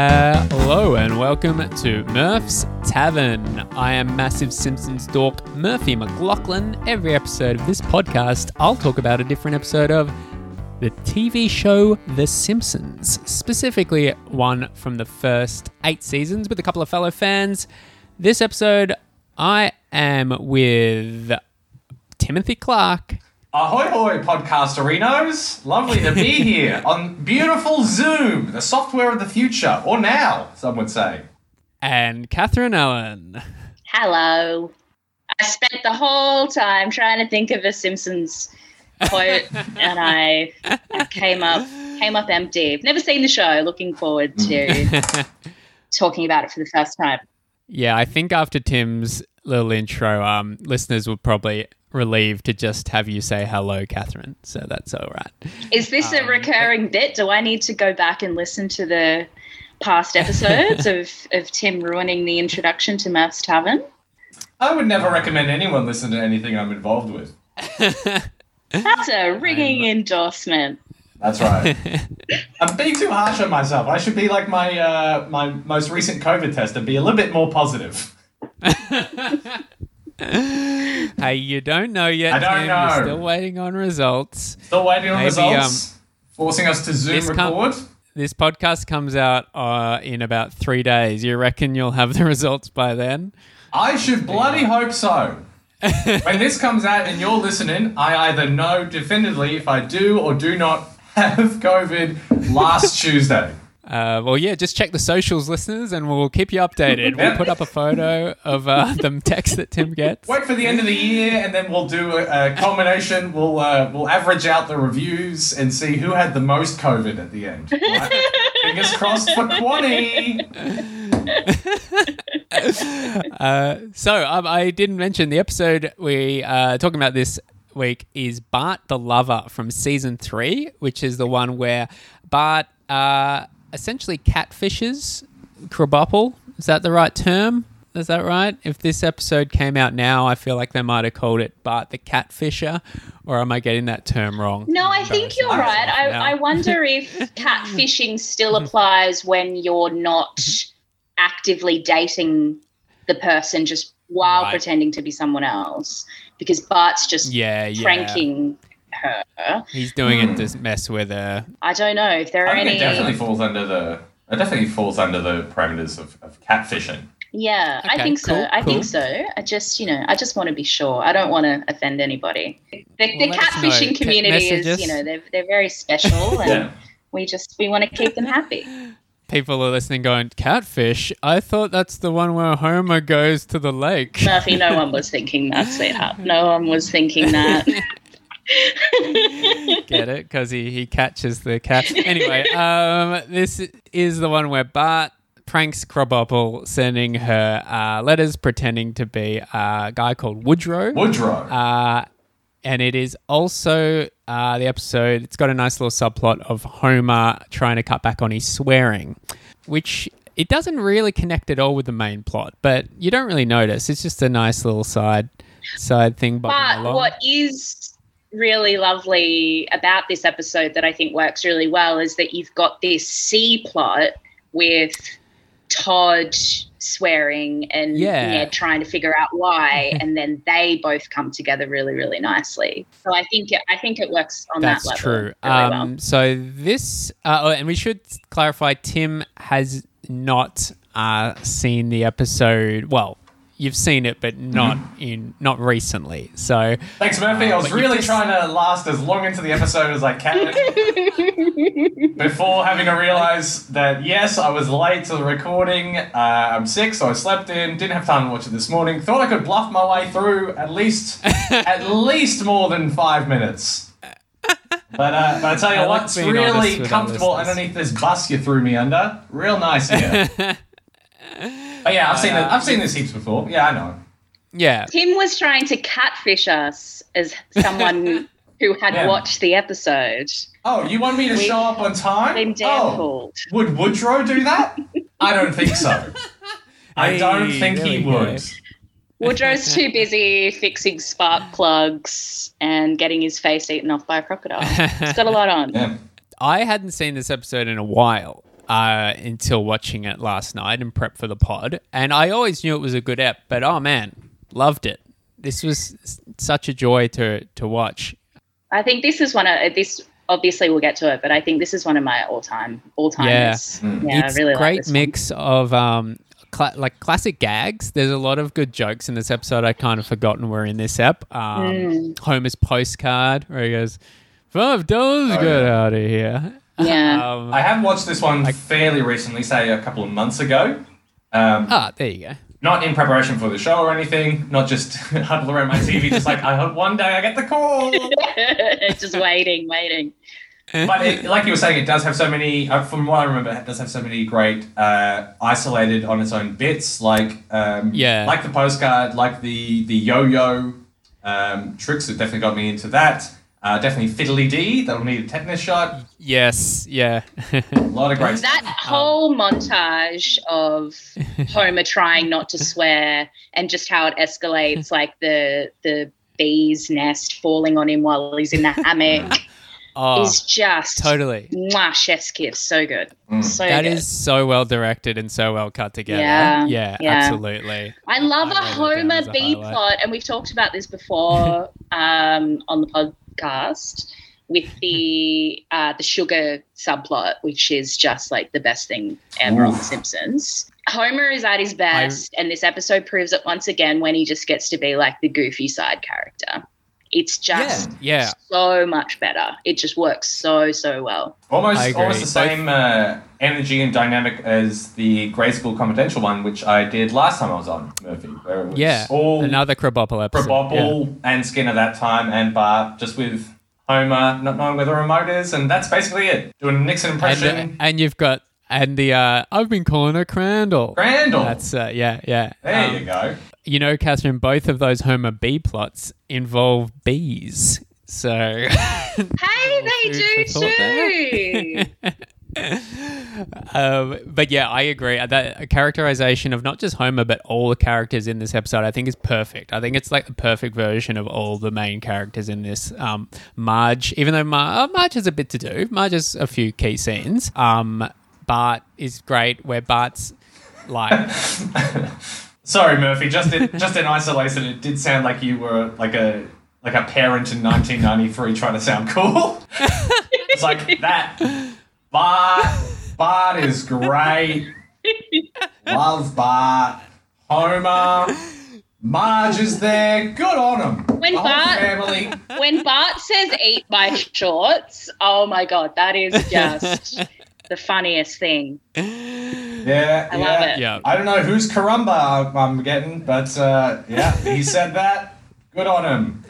Uh, hello and welcome to Murph's Tavern. I am massive Simpsons dork Murphy McLaughlin. Every episode of this podcast, I'll talk about a different episode of the TV show The Simpsons, specifically one from the first eight seasons with a couple of fellow fans. This episode, I am with Timothy Clark. Ahoy hoy, podcasterinos! Lovely to be here on beautiful Zoom, the software of the future, or now, some would say. And Catherine Owen. Hello. I spent the whole time trying to think of a Simpsons quote, and I, I came up came up empty. I've never seen the show. Looking forward to talking about it for the first time. Yeah, I think after Tim's little intro, um, listeners will probably relieved to just have you say hello, Catherine. So that's all right. Is this a recurring bit? Do I need to go back and listen to the past episodes of, of Tim ruining the introduction to Murph's Tavern? I would never recommend anyone listen to anything I'm involved with. That's a ringing endorsement. That's right. I'm being too harsh on myself. I should be like my uh, my most recent COVID test and be a little bit more positive. Hey, you don't know yet. I don't Tim. know. You're still waiting on results. Still waiting on Maybe, results, forcing us to Zoom this com- record. This podcast comes out uh, in about three days. You reckon you'll have the results by then? I should bloody hope so. when this comes out and you're listening, I either know definitively if I do or do not have COVID last Tuesday. Uh, well, yeah, just check the socials, listeners, and we'll keep you updated. We'll put up a photo of uh, the text that Tim gets. Wait for the end of the year, and then we'll do a, a culmination. We'll uh, we'll average out the reviews and see who had the most COVID at the end. Right? Fingers crossed for Quanny. Uh, so um, I didn't mention the episode we uh, talking about this week is Bart the Lover from season three, which is the one where Bart uh, essentially catfishes Krabappel. Is that the right term? Is that right? If this episode came out now, I feel like they might have called it Bart the Catfisher, or am I getting that term wrong? No, I think you're right. I, I wonder if catfishing still applies when you're not mm-hmm. actively dating the person just while Right. pretending to be someone else. Because Bart's just Yeah, yeah. Pranking her. He's doing it to hmm. mess with her. I don't know if there are I think any. it definitely falls under the. It definitely falls under the parameters of, of catfishing. Yeah, I Okay, think so. cool, I cool. think so. I just, you know, I just want to be sure. I don't want to offend anybody. The, the Well, let catfishing Te- community is, messages. you know, they're they're very special, and Yeah. we just we want to keep them happy. People are listening going, Catfish? I thought that's the one where Homer goes to the lake. Murphy, no one was thinking that, sweetheart. No one was thinking that. Get it? Because he, he catches the cat. Anyway, um, this is the one where Bart pranks Krabappel, sending her uh, letters pretending to be a guy called Woodrow. Woodrow. Uh, and it is also uh, the episode, it's got a nice little subplot of Homer trying to cut back on his swearing, which it doesn't really connect at all with the main plot, but you don't really notice. It's just a nice little side side thing. But along. what is really lovely about this episode that I think works really well is that you've got this C plot with Todd swearing and Yeah. Ned trying to figure out why, and then they both come together really, really nicely. So I think it, I think it works on That's that level. true. Really um, well. So this, uh, oh, and we should clarify, Tim has not uh, seen the episode. Well, you've seen it, but not in not recently. So Thanks, Murphy. I was really just- trying to last as long into the episode as I can before having to realize that, yes, I was late to the recording. Uh, I'm sick, so I slept in. Didn't have time to watch it this morning. Thought I could bluff my way through at least at least more than five minutes. But, uh, but I tell you I like what, it's really comfortable underneath this bus you threw me under. Real nice here. but yeah, I've seen it. I've seen this heaps before. Yeah, I know. yeah, Tim was trying to catfish us as someone who had Yeah. watched the episode. Oh, you want me to We've show up on time? Been damn oh. fooled. Would Woodrow do that? I don't think so. I don't think there he we go. would. Woodrow's too busy fixing spark plugs and getting his face eaten off by a crocodile. He's got a lot on. Yeah. I hadn't seen this episode in a while. Uh, until watching it last night and prep for the pod. And I always knew it was a good ep, but oh man, loved it. This was such a joy to to watch. I think this is one of this. Obviously, we'll get to it, but I think this is one of my all-time, all-timers. Yeah, yeah it's I really great like this mix of um, cla- like classic gags. There's a lot of good jokes in this episode. I kind of forgotten were in this ep. Um, Mm. Homer's postcard where he goes, five dollars, Oh, get yeah. out of here. Yeah. Um, I have watched this one fairly recently, say a couple of months ago. Um, ah, there you go. not in preparation for the show or anything, not just huddle around my TV, just like, I hope one day I get the call. Just waiting, waiting. but it, like you were saying, it does have so many. Uh, from what I remember, it does have so many great uh, isolated on its own bits, like um, Yeah. like the postcard, like the the yo-yo um, tricks. That definitely got me into that. Uh, definitely fiddly D. That'll need a tetanus shot. Yes, yeah. A lot of great That stuff. whole montage of Homer trying not to swear and just how it escalates, like the the bee's nest falling on him while he's in the hammock, oh, is just totally. mwah, chef's kiss. So good, Mm. so That good. is so well directed and so well cut together. Yeah, yeah, yeah. absolutely. I love I a wrote that down Homer as a B highlight. plot, and we've talked about this before um, on the podcast with the uh, the sugar subplot, which is just like the best thing ever on The Simpsons. Homer is at his best, and this episode proves it once again when he just gets to be like the goofy side character. It's just Yeah, yeah. so much better. It just works so so well. Almost, almost the same uh, energy and dynamic as the Grade School Confidential one, which I did last time I was on Murphy, where it was Yeah, all another Krabappel episode. yeah. And Skinner that time, and Bart just with Homer not knowing where the remote is, and that's basically it. Doing a Nixon And, impression. and you've got and the uh, I've been calling her Crandall. Crandall. That's uh, yeah, yeah. there Um, you go. You know, Catherine, both of those Homer B plots involve bees. So Hey, they do food for too. um, but yeah, I agree. That characterization of not just Homer, but all the characters in this episode, I think is perfect. I think it's like the perfect version of all the main characters in this. Um, Marge, even though Mar- uh, Marge has a bit to do, Marge has a few key scenes. Um, Bart is great, where Bart's like, Sorry, Murphy. Just in just in isolation, it did sound like you were like a like a parent in 1993 trying to sound cool. it's like that. Bart, Bart is great. Love Bart. Homer. Marge is there. Good on him. When the whole Bart- family. when Bart says eat my shorts, oh my god, that is just the funniest thing. Yeah, I yeah. love it. yeah, I don't know whose caramba I'm getting, but uh, yeah, he said that. Good on him.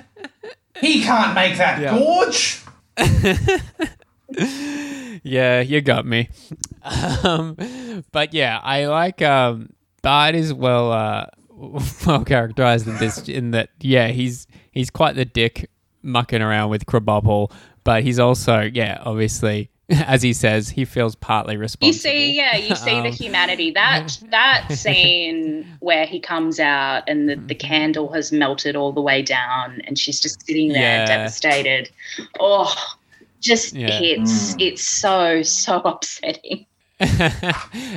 He can't make that Yeah. gorge. yeah, you got me. Um, but yeah, I like um, Bart is well uh, well characterized in this in that yeah he's he's quite the dick mucking around with Krabappel, but he's also yeah obviously as he says he feels partly responsible. You see, yeah, you see the Um, humanity. That that scene where he comes out and the, the candle has melted all the way down and she's just sitting there Yeah. devastated. Oh, just Yeah. hits. Mm. It's so, so upsetting.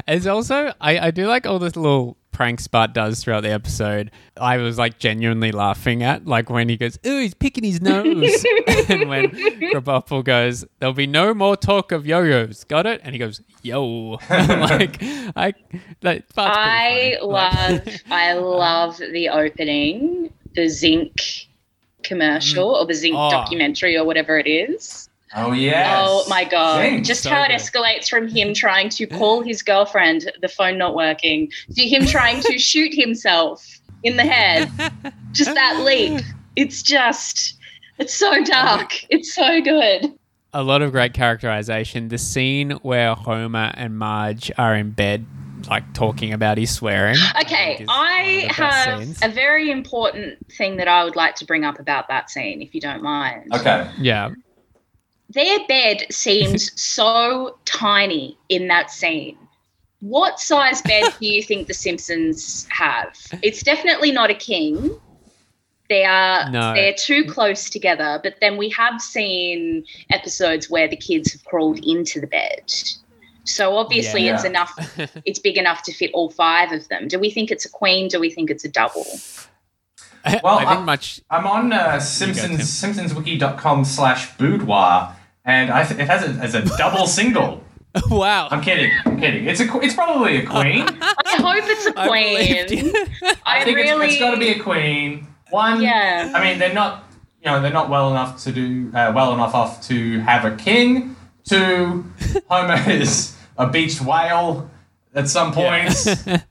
It's also I, I do like all the little pranks Bart does throughout the episode. I was like genuinely laughing at like when he goes, "Ooh, he's picking his nose," and when Krabappel goes, "There'll be no more talk of yo-yos." Got it? And he goes, "Yo," like I that Bart's I pretty funny. Like- love, I love the opening, the Zinc commercial or the Zinc Oh. documentary or whatever it is. Oh, oh yes. Oh my god! Zinc. Just So how it good. escalates from him trying to call his girlfriend, the phone not working, to him trying to shoot himself in the head. Just that leap. It's just, it's so dark. It's so good. a lot of great characterization. The scene where Homer and Marge are in bed, like talking about his swearing. Okay, is I have scenes. a very important thing that I would like to bring up about that scene, if you don't mind. Okay. yeah, Their bed seems so tiny in that scene. What size bed do you think the Simpsons have? It's definitely not a king. They are No. they're too close together, but then we have seen episodes where the kids have crawled into the bed. So obviously Yeah. it's enough it's big enough to fit all five of them. Do we think it's a queen? Do we think it's a double? Well, I think I- much. I'm on uh, Tim. Simpsons simpsonswiki.com slash boudoir, and I th- it has it as a double single. wow. I'm kidding. I'm kidding. It's a it's probably a queen. I hope it's a queen. you. I, I think really it's, it's got to be a queen. One. Yeah. I mean, they're not. You know, they're not well enough to do uh, well enough off to have a king. Two, Homer is a beached whale at some point,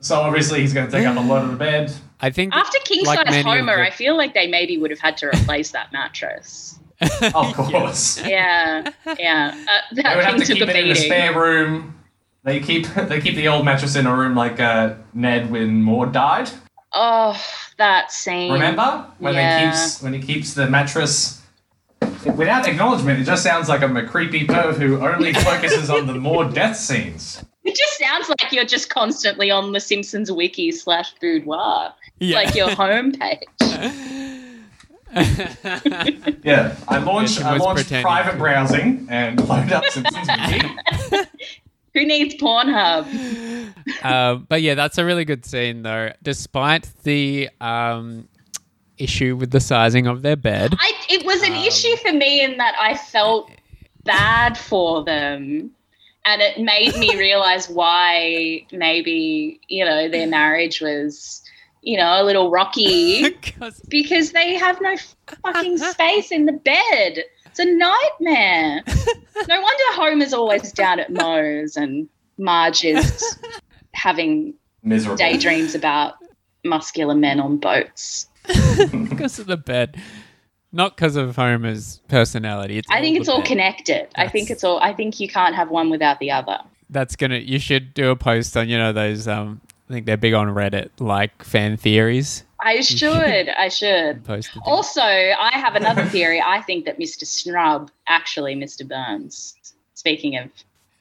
so obviously he's going to take up a lot of the bed. I think After King like Size Homer, the- I feel like they maybe would have had to replace that mattress. Of course. Yeah, yeah. Uh, They that would have king to took keep a it in a spare room. They keep they keep the old mattress in a room like uh, Ned when Maud died. Oh, that scene. Remember when Yeah. they keeps when he keeps the mattress without acknowledgement? It just sounds like I'm a creepy perv who only focuses on the Maud death scenes. It just sounds like you're just constantly on the Simpsons wiki slash boudoir, Yeah. like your homepage. Yeah, I launched I launched private browsing and loaded up Simpsons Wiki. Who needs Pornhub? um, but yeah, that's a really good scene, though. Despite the um, issue with the sizing of their bed, I, it was an Um, issue for me in that I felt bad for them. And it made me realize why maybe, you know, their marriage was, you know, a little rocky because because they have no fucking space in the bed. It's a nightmare. No wonder Homer's always down at Moe's and Marge is having Miserable. daydreams about muscular men on boats. because of the bed, not because of Homer's personality. It's I think it's all bed. connected. I think it's all. I think you can't have one without the other. That's gonna. You should do a post on you know those. Um, I think they're big on Reddit, like fan theories. I should. I should. Post. Also, I have another theory. I think that Mr. Snrub actually Mr. Burns. Speaking of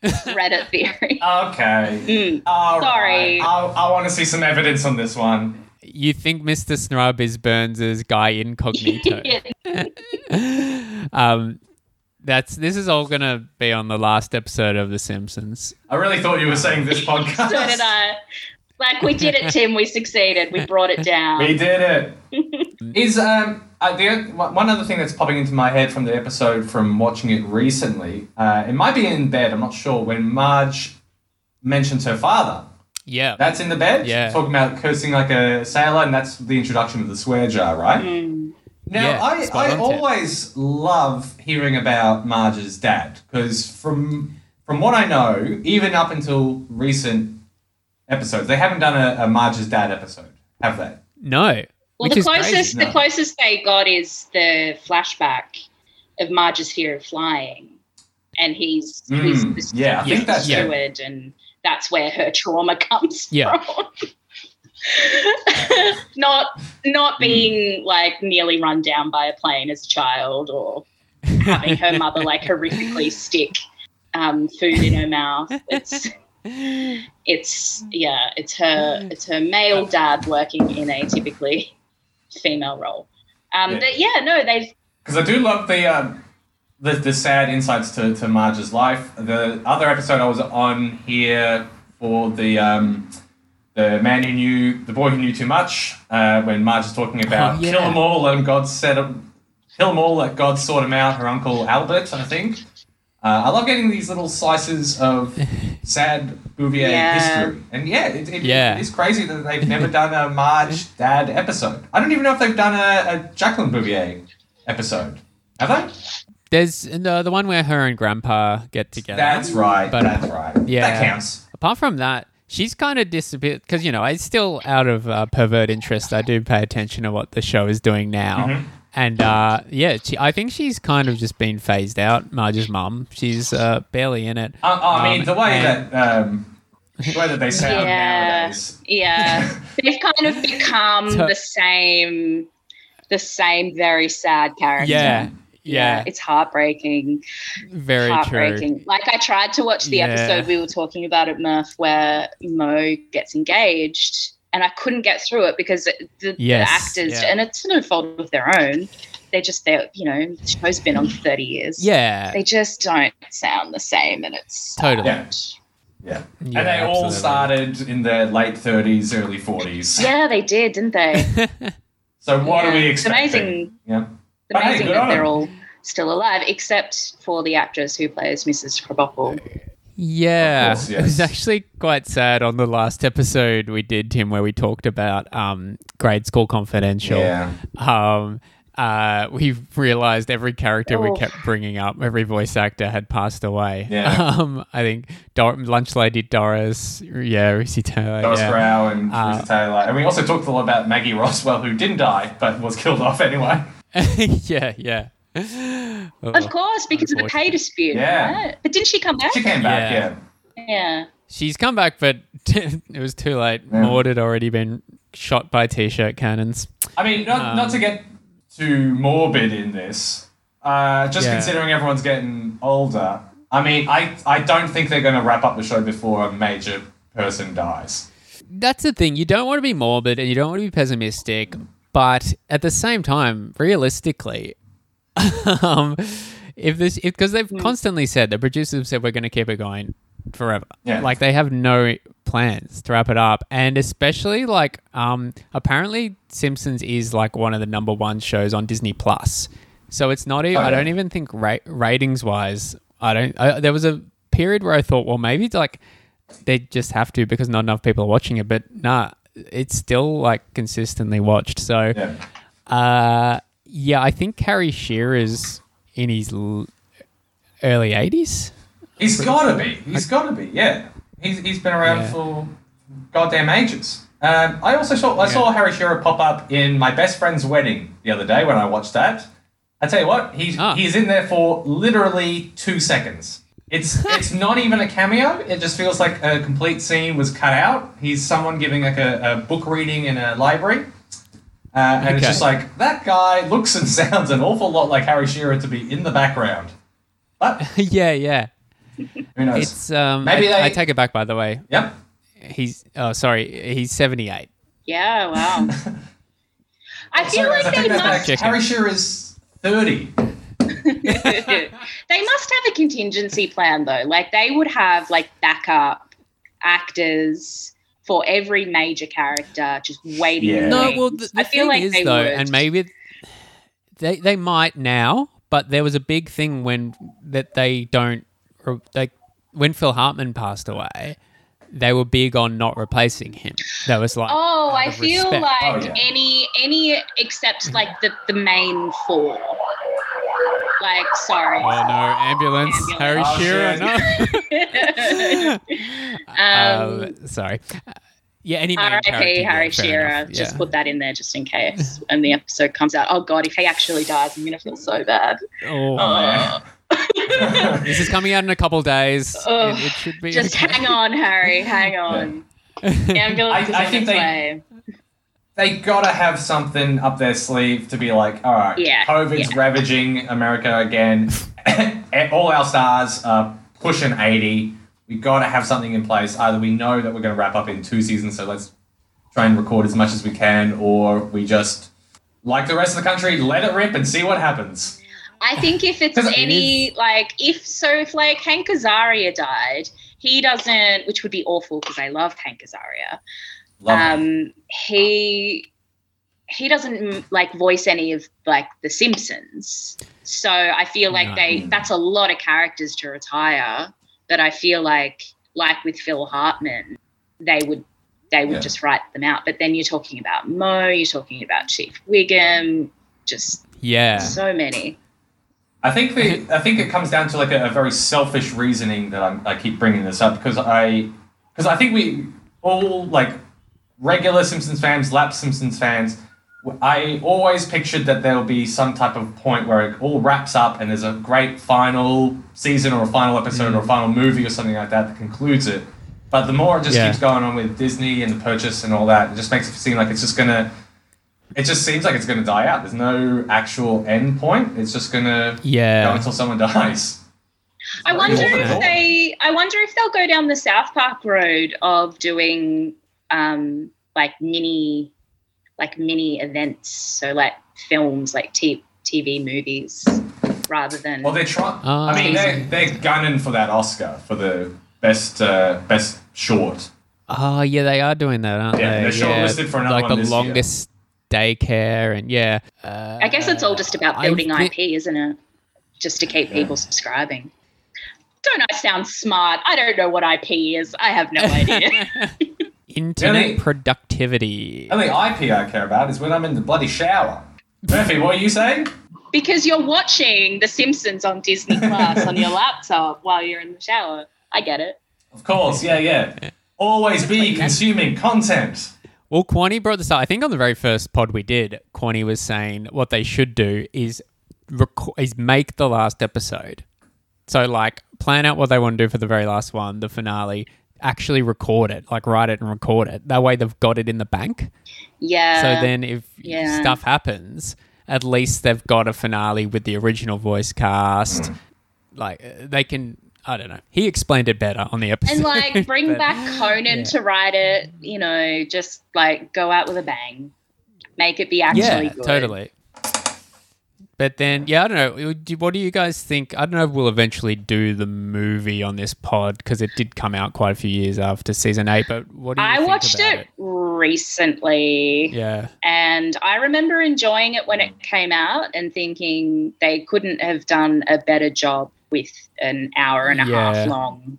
Reddit theory. Okay. Mm. All Sorry. right. I, I want to see some evidence on this one. You think Mr. Snrub is Burns's guy incognito? Um, that's this is all gonna be on the last episode of The Simpsons. I really thought you were saying this podcast. So did I. Like we did it, Tim. We succeeded. We brought it down. We did it. Is um uh, the one other thing that's popping into my head from the episode from watching it recently? Uh, it might be in bed. I'm not sure. When Marge mentions her father, Yeah, that's in the bed. Yeah. talking about cursing like a sailor, and that's the introduction of the swear jar, right? Mm. Now, Yeah, I, I always love hearing about Marge's dad because from from what I know, even up until recent episodes, they haven't done a, a Marge's dad episode, have they? no. Well, which the is crazy. closest the No. closest they got is the flashback of Marge's fear of flying, and he's he's Mm, the yeah, I think that's- yeah. steward, and that's where her trauma comes Yeah. from. not not being like nearly run down by a plane as a child, or having her mother like horrifically stick um, food in her mouth. It's it's yeah, it's her it's her male dad working in a typically female role. Um, Yeah. But yeah, no, they've Because I do love the, um, the the sad insights to, to Marge's life. The other episode I was on here for the um, the man who knew the boy who knew too much. Uh, when Marge is talking about Oh, yeah. kill them all, let 'em God set 'em- kill them all, let God sort them out. Her uncle Albert, I think. Uh, I love getting these little slices of sad Bouvier Yeah. history, and yeah, it, it, Yeah. it's crazy that they've never done a Marge dad episode. I don't even know if they've done a, a Jacqueline Bouvier episode. Have they? There's the the one where her and Grandpa get together. That's right. But- that's right. yeah. that counts. Apart from that, she's kind of disappeared because you know it's still out of uh, pervert interest. I do pay attention to what the show is doing now, Mhm. And uh, yeah, she, I think she's kind of just been phased out. Marge's mum, she's uh, barely in it. Uh, I mean, Um, the way and- that um, the way that they sound Yeah. nowadays. yeah they've kind of become So- the same the same very sad character. Yeah, yeah, it's heartbreaking. very true. heartbreaking. Like I tried to watch the Yeah. episode we were talking about at Murph where Moe gets engaged, and I couldn't get through it because the, the actors, yeah. and it's no fault of their own. They're just they you know the show's been on for thirty years. Yeah, they just don't sound the same, and it's Totally. Yeah. Yeah. Yeah, and they all started in their late 30s, early 40s. Yeah, they did, didn't they? So what Yeah. are we It's amazing. Yeah. It's But hey, amazing that on they're all still alive, except for the actress who plays Mrs. Krabappel. Yeah, Of course, it was actually quite sad on the last episode we did, Tim, where we talked about um, Grade School Confidential. Yeah. Um, uh, we realized every character we Oh. kept bringing up, every voice actor had passed away. Yeah. Um, I think Dor- Lunch Lady Doris, yeah, Russi Taylor. Doris yeah. Grau and Uh, Teresa Taylor. And we also talked a lot about Maggie Roswell, who didn't die, but was killed off anyway. yeah, yeah. Oh. Of course, because of the pay dispute, Yeah. right? But didn't she come back? She came back, Yeah. yeah. Yeah. She's come back, but it was too late. Yeah. Maud had already been shot by t-shirt cannons. I mean, not, Um, not to get too morbid in this, uh, just Yeah. considering everyone's getting older, I mean, I, I don't think they're going to wrap up the show before a major person dies. That's the thing. You don't want to be morbid and you don't want to be pessimistic, but at the same time, realistically, um, if this, because they've constantly said the producers have said we're going to keep it going forever. Yeah. Like they have no plans to wrap it up, and especially like um, apparently Simpsons is like one of the number one shows on Disney Plus. So it's not even. Oh, I don't even think ra- ratings wise. I don't. I, there was a period where I thought, well, maybe it's like they just have to because not enough people are watching it. But nah, it's still like consistently watched. So Yeah. uh, yeah, I think Harry Shearer is in his l- early eighties. He's got to be. He's got to be, yeah. He's, he's been around Yeah. for goddamn ages. Um, I also saw I saw Harry Shearer pop up in my best friend's wedding the other day when I watched that. I tell you what, he's Ah. he's in there for literally two seconds. It's it's not even a cameo. It just feels like a complete scene was cut out. He's someone giving like a, a book reading in a library. Uh, and it's just like that guy looks and sounds an awful lot like Harry Shearer to be in the background. But yeah, yeah. who knows? It's um. Maybe I, they- I take it back. By the way, yep. he's oh sorry, he's seventy eight. Yeah, wow. I feel Sorry, like I they take back. must Checking. Harry Shearer is 30. they must have a contingency plan though. Like they would have like backup actors for every major character just waiting. Yeah. No, well, the, the I feel thing like is they though, would. and maybe they they might now, but there was a big thing when that they don't or they when Phil Hartman passed away, they were big on not replacing him. That was like Oh, I feel respect. like Oh, yeah. any any except like the the main four. Like, sorry. Oh no, ambulance, Ambulance. Harry Oh, Shearer, shit. no. um, um, sorry. Yeah, any main R.I.P. character, Harry fair Shearer. enough, Just yeah. put that in there just in case when the episode comes out. Oh God, if he actually dies, I'm gonna feel so bad. Oh, Oh. this is coming out in a couple days. Ugh, it, it should be Just okay. hang on, Harry. Hang on. Ambulance I- is I on think its they- way. They gotta have something up their sleeve to be like, all right, Yeah, COVID's yeah. ravaging America again. All our stars are pushing 80. We gotta have something in place. Either we know that we're gonna wrap up in two seasons, so let's try and record as much as we can, or we just, like the rest of the country, let it rip and see what happens. I think if it's 'Cause it any like if so if like Hank Azaria died, he doesn't, which would be awful because I love Hank Azaria. Love. Um, he he doesn't mm, like voice any of like the Simpsons, so I feel like No. they that's a lot of characters to retire. That I feel like like with Phil Hartman, they would they would Yeah. just write them out. But then you're talking about Moe, you're talking about Chief Wiggum, just Yeah. so many. I think the I think it comes down to like a, a very selfish reasoning that I'm, I keep bringing this up because I because I think we all like regular Simpsons fans, lap Simpsons fans. I always pictured that there will be some type of point where it all wraps up and there's a great final season or a final episode or a mm. final movie or something like that that concludes it. But the more it just Yeah. keeps going on with Disney and the purchase and all that, it just makes it seem like it's just gonna. It just seems like it's gonna die out. There's no actual end point. It's just gonna go Yeah. until someone dies. I wonder if they. I wonder if they'll go down the South Park road of doing um, like mini, like mini events. So like films, like t- TV movies, rather than. Well, they're trying. Ah. I mean, they're, they're gunning for that Oscar for the best uh, best short. Oh yeah, they are doing that, aren't they? Yeah, they? they're shortlisted for another like one the this year. longest daycare, and yeah. Uh, I guess it's all just about building thi- IP, isn't it? Just to keep people subscribing. Don't I sound smart? I don't know what IP is. I have no idea. Internet Really? productivity. The only IP I care about is when I'm in the bloody shower. Murphy, what are you saying? because you're watching The Simpsons on Disney Plus on your laptop while you're in the shower. I get it. Of course, yeah, yeah. Always be consuming content. Well, Quani brought this up. I think on the very first pod we did, Quani was saying what they should do is reco- is make the last episode. So, like, plan out what they want to do for the very last one, the finale. Actually, record it, like, write it and record it. That way, they've got it in the bank. Yeah. So then, if yeah. stuff happens, at least they've got a finale with the original voice cast. Like, uh, they can. I don't know. He explained it better on the episode. and like bring but- back Conan yeah. to write it, you know, just like go out with a bang. Make it be actually yeah, good. totally. But then, yeah, I don't know. What do you guys think? I don't know if we'll eventually do the movie on this pod because it did come out quite a few years after season eight. But what do you I think watched about it, recently Yeah, and I remember enjoying it when it came out and thinking they couldn't have done a better job with an hour and a Yeah. half long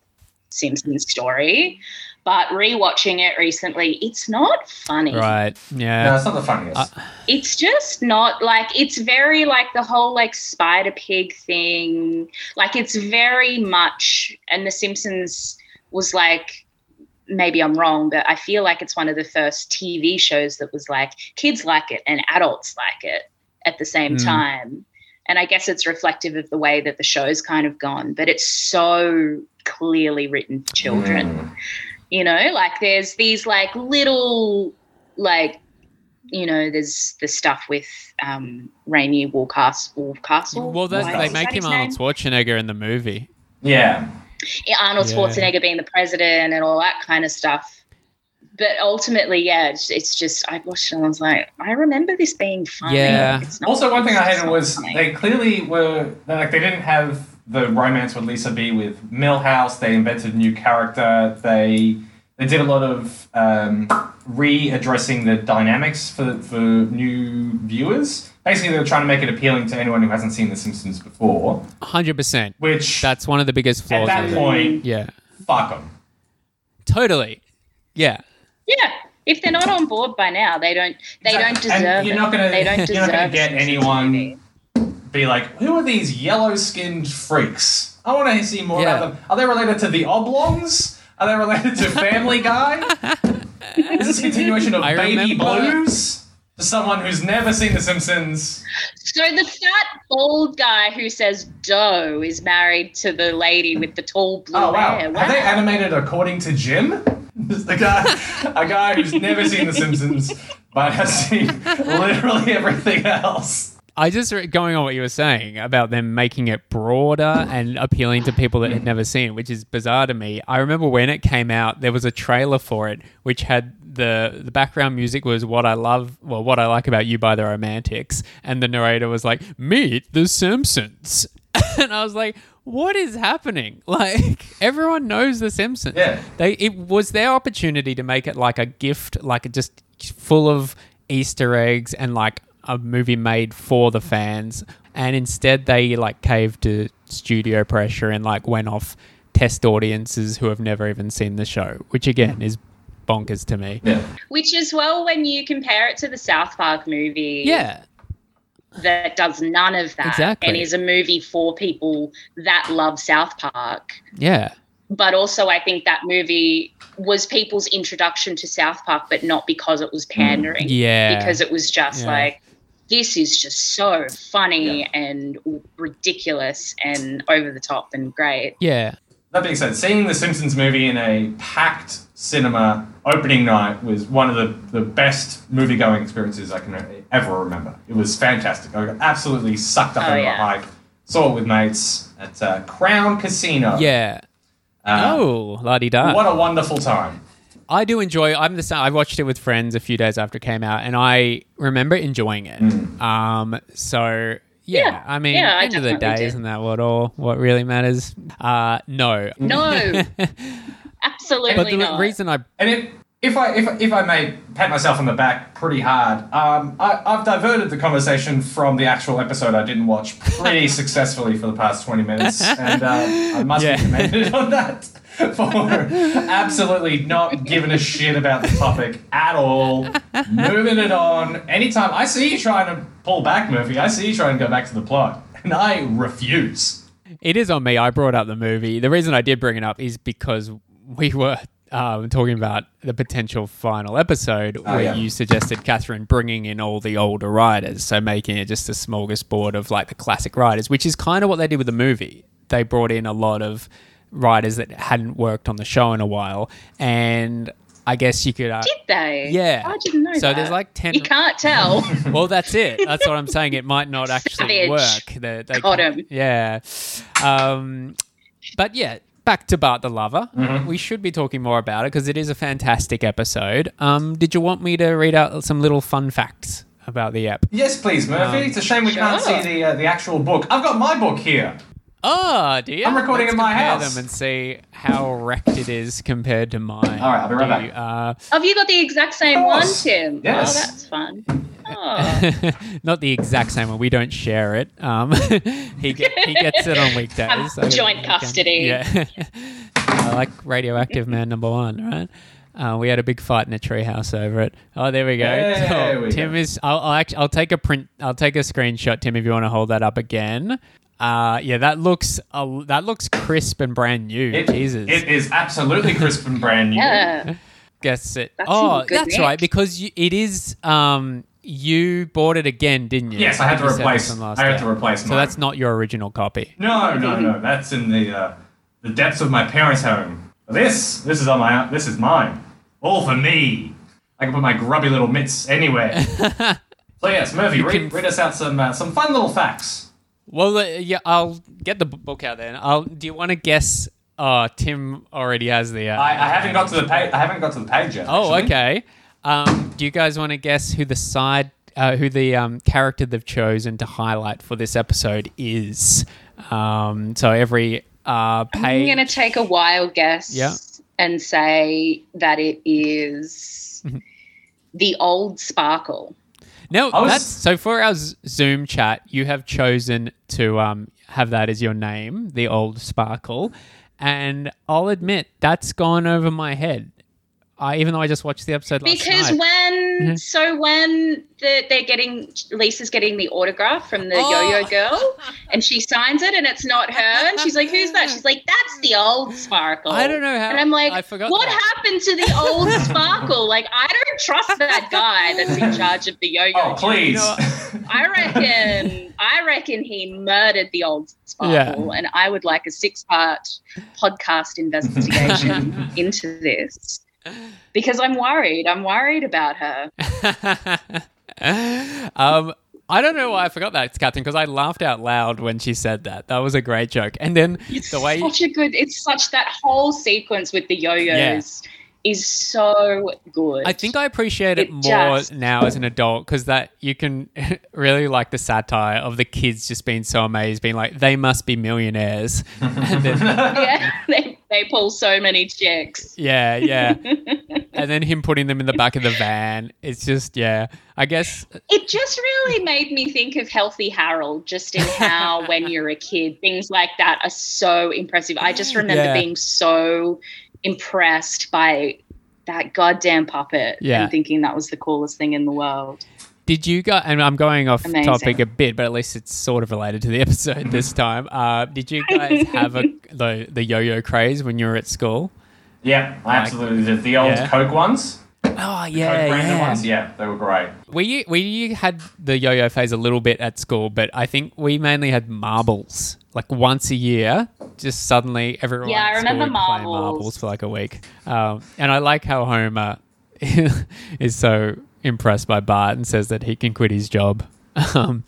Simpsons story. But rewatching it recently, it's not funny. right. Yeah. No, it's not the funniest. Uh, it's just not like it's very like the whole like spider pig thing like it's very much and the simpsons was like maybe i'm wrong but i feel like it's one of the first tv shows that was like kids like it and adults like it at the same Mm. time and i guess it's reflective of the way that the show's kind of gone but it's so clearly written for children Mm. You know like there's these like little like you know there's the stuff with um Rainier Wolfcastle Wolfcastle well, that's, they make that him Arnold name? Schwarzenegger in the movie. Yeah. Yeah, Arnold Yeah. Schwarzenegger being the president and all that kind of stuff but ultimately yeah it's, it's just I watched it and I was like I remember this being funny Yeah. Also, one thing I hated was funny. they clearly were like they didn't have the romance with Lisa B with Milhouse. They invented a new character. They they did a lot of um, readdressing the dynamics for for new viewers. Basically, they were trying to make it appealing to anyone who hasn't seen The Simpsons before. Hundred percent. Which That's one of the biggest flaws. at that of it. point, Yeah, fuck them. totally. Yeah, yeah if they're not on board by now they don't they don't Exactly. deserve And you're it not gonna- they don't you're not gonna get anyone- TV. Be like, who are these yellow skinned freaks? I want to see more Yeah. about them. Are they related to the Oblongs? Are they related to Family Guy? Is this a continuation of I Baby remember- Blues? For someone who's never seen The Simpsons. So the fat bald guy who says "dough" is married to the lady with the tall blue Oh wow. hair. Have they animated according to Jim? This the guy, a guy who's never seen The Simpsons, but has seen literally everything else. I just re- going on what you were saying about them making it broader and appealing to people that had never seen it, which is bizarre to me. I remember when it came out, there was a trailer for it which had the the background music was what I love, well, what I like about you by the Romantics, and the narrator was like, "Meet the Simpsons," and I was like. What is happening? Like everyone knows the Simpsons. Yeah. They it was their opportunity to make it like a gift, like just full of Easter eggs and like a movie made for the fans. And instead, they like caved to studio pressure and like went off test audiences who have never even seen the show, which again is bonkers to me. Yeah. Which as well, when you compare it to the South Park movie, Yeah, that does none of that, Exactly. and is a movie for people that love South Park. yeah, But also, I think that movie was people's introduction to South Park, but not because it was mm. pandering. yeah. because it was just Yeah. like this is just so funny and ridiculous and over the top and great. yeah, That being said, seeing the Simpsons movie in a packed cinema opening night was one of the, the best movie going experiences I can ever remember. It was fantastic. I got absolutely sucked up Oh, in yeah. the hype. Saw it with mates at uh, Crown Casino. yeah. Uh, oh, la di da. What a wonderful time. I do enjoy. I'm the same. I watched it with friends a few days after it came out, and I remember enjoying it. Mm. Um, so yeah, Yeah. I mean, Yeah, I end of the definitely day, do. isn't that what all what really matters? Uh, no, No, absolutely but the not. reason I And if, if I if, if I may pat myself on the back pretty hard, um, I, I've diverted the conversation from the actual episode I didn't watch pretty successfully for the past twenty minutes, and uh, I must Yeah. be commended on that for absolutely not giving a shit about the topic at all, moving it on. Anytime I see you trying to pull back, Murphy, I see you trying to go back to the plot, and I refuse. It is on me. I brought up the movie. The reason I did bring it up is because we were um, talking about the potential final episode where Oh, yeah. you suggested Catherine bringing in all the older writers, so making it just a smorgasbord of like the classic writers, which is kind of what they did with the movie. They brought in a lot of writers that hadn't worked on the show in a while, and I guess you could. Uh, Did they? Yeah. I didn't know So that. there's like 10 You can't tell. well, that's it. That's what I'm saying. It might not actually Savage. work. They, they Got him. Yeah. Um, but yeah, back to Bart the Lover. Mm-hmm. We should be talking more about it because it is a fantastic episode. Um, did you want me to read out some little fun facts about the app? Yes, please, Murphy. Um, it's a shame we can't see the uh, the actual book. I've got my book here. Oh, do you? I'm recording Let's in my compare house. them and see how wrecked it is compared to mine. All right, I'll be right Do back. you, uh, Have you got the exact same one. Tim? Yes. Oh, that's fun. Oh. not the exact same one. We don't share it. Um, he get, he gets it on weekdays. So joint we can- custody. Yeah, I like radioactive man number one. Right. Uh, we had a big fight in a treehouse over it. Oh, there we go. There Oh, we Tim go. is. I'll, I'll actually. I'll take a print. I'll take a screenshot, Tim, if you want to hold that up again. Uh, yeah, that looks. Uh, that looks crisp and brand new. It, Jesus. it is absolutely crisp and brand new. Yeah. Guess it. That's oh, that's nick. right. Because you, it is. Um, you bought it again, didn't you? Yes, I had to replace. this on last I had year. to replace So mine. that's not your original copy. No, no, no. That's in the uh, the depths of my parents' home. This, this is on my. This is mine. All for me. I can put my grubby little mitts anywhere. so yes, Murphy, read, read us out some uh, some fun little facts. Well, uh, yeah, I'll get the b- book out then. I'll. Do you want to guess? Oh, Tim already has the. Uh, I, I haven't got to the page. I haven't got to the page yet. Oh, actually. okay. Um, do you guys want to guess who the side, uh, who the um, character they've chosen to highlight for this episode is? Um, so every uh, I'm going to take a wild guess Yeah. and say that it is the old Sparkle. No, I was- that's so for our Zoom chat, you have chosen to um, have that as your name, the old sparkle, and I'll admit that's gone over my head. I even though I just watched the episode last Because night. When, Mhm. so when the, they're getting, Lisa's getting the autograph from the Oh. yo-yo girl and she signs it and it's not her. And she's like, who's that? She's like, that's the old Sparkle. I don't know how. And I'm like, I forgot. what that. happened to the old Sparkle? Like, I don't trust that guy that's in charge of the yo-yo. Oh, please. You know I reckon I reckon he murdered the old Sparkle, and I would like a six-part podcast investigation into this because I'm worried. I'm worried about her. um, I don't know why I forgot that, Captain, because I laughed out loud when she said that. That was a great joke. And then It's the way it's such a good. It's such that whole sequence with the yo-yos is so good. I think I appreciate it, It more just- now as an adult because that you can really like the satire of the kids just being so amazed, being like, they must be millionaires. and then, yeah, they, they pull so many chicks. yeah, yeah. and then him putting them in the back of the van. It's just, yeah. I guess, uh, It just really made me think of Healthy Harold, just in how when you're a kid, things like that are so impressive. I just remember Yeah. being so impressed by that goddamn puppet Yeah. and thinking that was the coolest thing in the world. Did you guys, and I'm going off Amazing. topic a bit, but at least it's sort of related to the episode this time. Uh, did you guys have a, the, the yo yo craze when you were at school? yeah, I absolutely did. The old Yeah. Coke ones. Oh, Coke yeah, branded yeah. ones. Yeah, they were great. We we had the yo-yo phase a little bit at school, but I think we mainly had marbles. Like once a year, just suddenly everyone. Yeah, I remember would play marbles. marbles for like a week. Um, and I like how Homer is so impressed by Bart and says that he can quit his job. Um,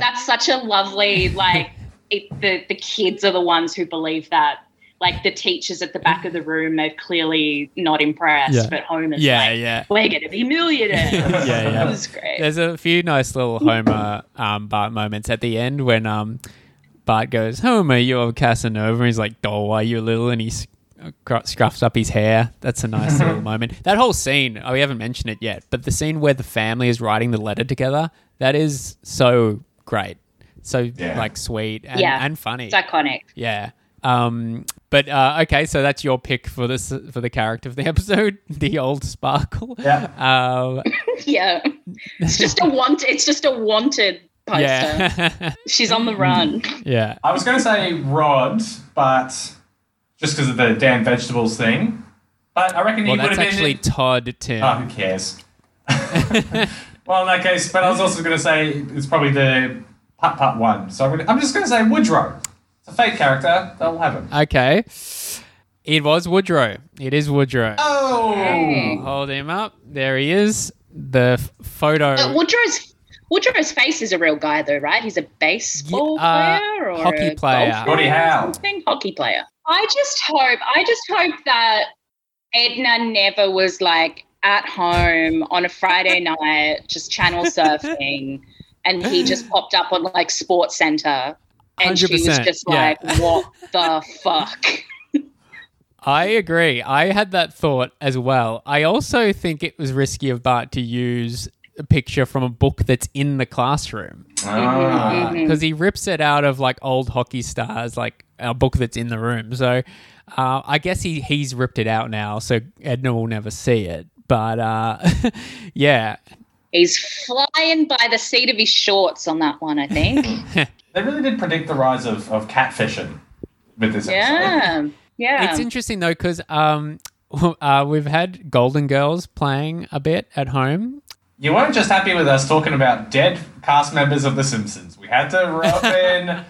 That's such a lovely, like, it, the, the kids are the ones who believe that. like the teachers at the back of the room, they're clearly not impressed, Yeah. but Homer's Yeah, like, yeah. we're going to be millionaires. Yeah, yeah. It was great. There's a few nice little Homer um, Bart moments at the end when um, Bart goes, Homer, you're Casanova. And he's like, Doll, why you little? And he scruffs up his hair. That's a nice little moment. That whole scene, oh, we haven't mentioned it yet, but the scene where the family is writing the letter together, that is so great. So, Yeah. like, sweet and, Yeah. and funny. It's iconic. Yeah. Um, but uh, okay, so that's your pick for this for the character of the episode, the old Sparkle. Yeah. Um, Yeah. It's just a want it's just a wanted poster. yeah. She's on the run. yeah. I was going to say Rod, but just because of the damn vegetables thing. But I reckon Well, he would that's have been. actually Todd Tim. Oh, who cares? well, in that case, but I was also going to say it's probably the Putt Putt one. So I'm, gonna, I'm just going to say Woodrow. It's a fake character. They'll have him. Okay. It was Woodrow. It is Woodrow. Oh! Hold him up. There he is. The f- photo. Uh, Woodrow's Woodrow's face is a real guy though, right? He's a baseball Yeah, uh, player or hockey a player. golfer Gordie Howe. something? Hockey player. I just hope I just hope that Edna never was like at home on a Friday night just channel surfing and he just popped up on like Sports Center and she was 100%, just yeah. like, What the fuck? I agree. I had that thought as well. I also think it was risky of Bart to use a picture from a book that's in the classroom. Ah. Mhm. because he rips it out of like old hockey stars, like a book that's in the room. So uh, I guess he he's ripped it out now, so Edna will never see it. But uh, yeah, He's flying by the seat of his shorts on that one, I think. They really did predict the rise of, of catfishing with this episode. yeah. Yeah. it's interesting though because um, uh, we've had Golden Girls playing a bit at home. You weren't just happy with us talking about dead cast members of The Simpsons. We had to rub in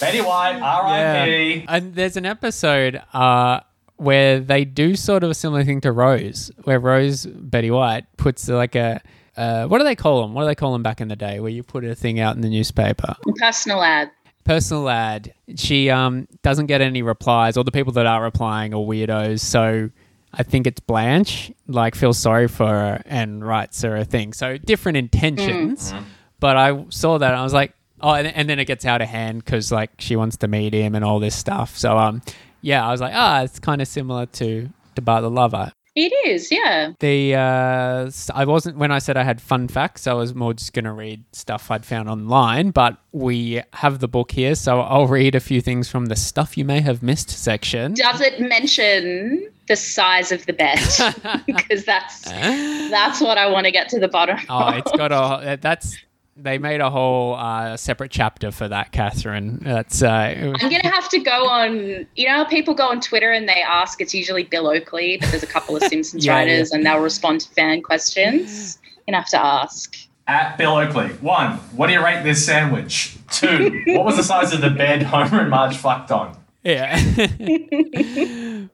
Betty White, R.I.P. Yeah. And there's an episode uh, where they do sort of a similar thing to Rose, where Rose Betty White puts like a uh, what do they call them? What do they call them back in the day? Where you put a thing out in the newspaper. Personal ad. personal ad she um doesn't get any replies or the people that are replying are weirdos so i think it's blanche like feels sorry for her and writes her a thing. So different intentions but i saw that and i was like oh and, and then it gets out of hand because like she wants to meet him and all this stuff. So um yeah i was like ah it's kind of similar to to bart the lover It is, yeah. the uh, I wasn't when I said I had fun facts. I was more just going to read stuff I'd found online. But we have the book here, so I'll read a few things from the stuff you may have missed section. Does it mention the size of the bed? Because that's that's what I want to get to the bottom. Oh, of. it's got a that's they made a whole uh, separate chapter for that, Catherine. That's uh, I'm gonna have to go on. You know, how people go on Twitter and they ask. It's usually Bill Oakley, but there's a couple of Simpsons Yeah, writers, and they'll respond to fan questions. You're gonna have to ask. At Bill Oakley. One, what do you rate this sandwich? Two, what was the size of the bed Homer and Marge fucked on? yeah.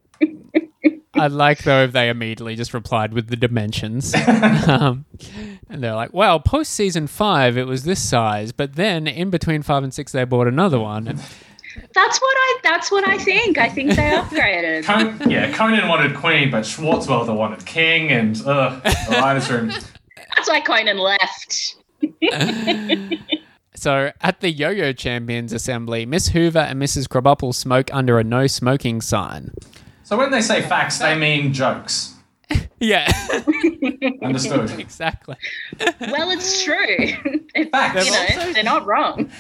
I'd like though if they immediately just replied with the dimensions. um, and they're like, well, post season five, it was this size, but then in between five and six, they bought another one. And That's what I. That's what I think. I think they upgraded. Con- yeah, Conan wanted Queen, but Swartzwelder wanted King, and ugh, the writer's room. That's why Conan left. so at the Yo Yo Champions Assembly, Miss Hoover and Mrs. Krabappel smoke under a no smoking sign. So when they say facts, they mean jokes. Yeah, Understood. exactly. Well, it's true. It- Facts. you know, they're not wrong.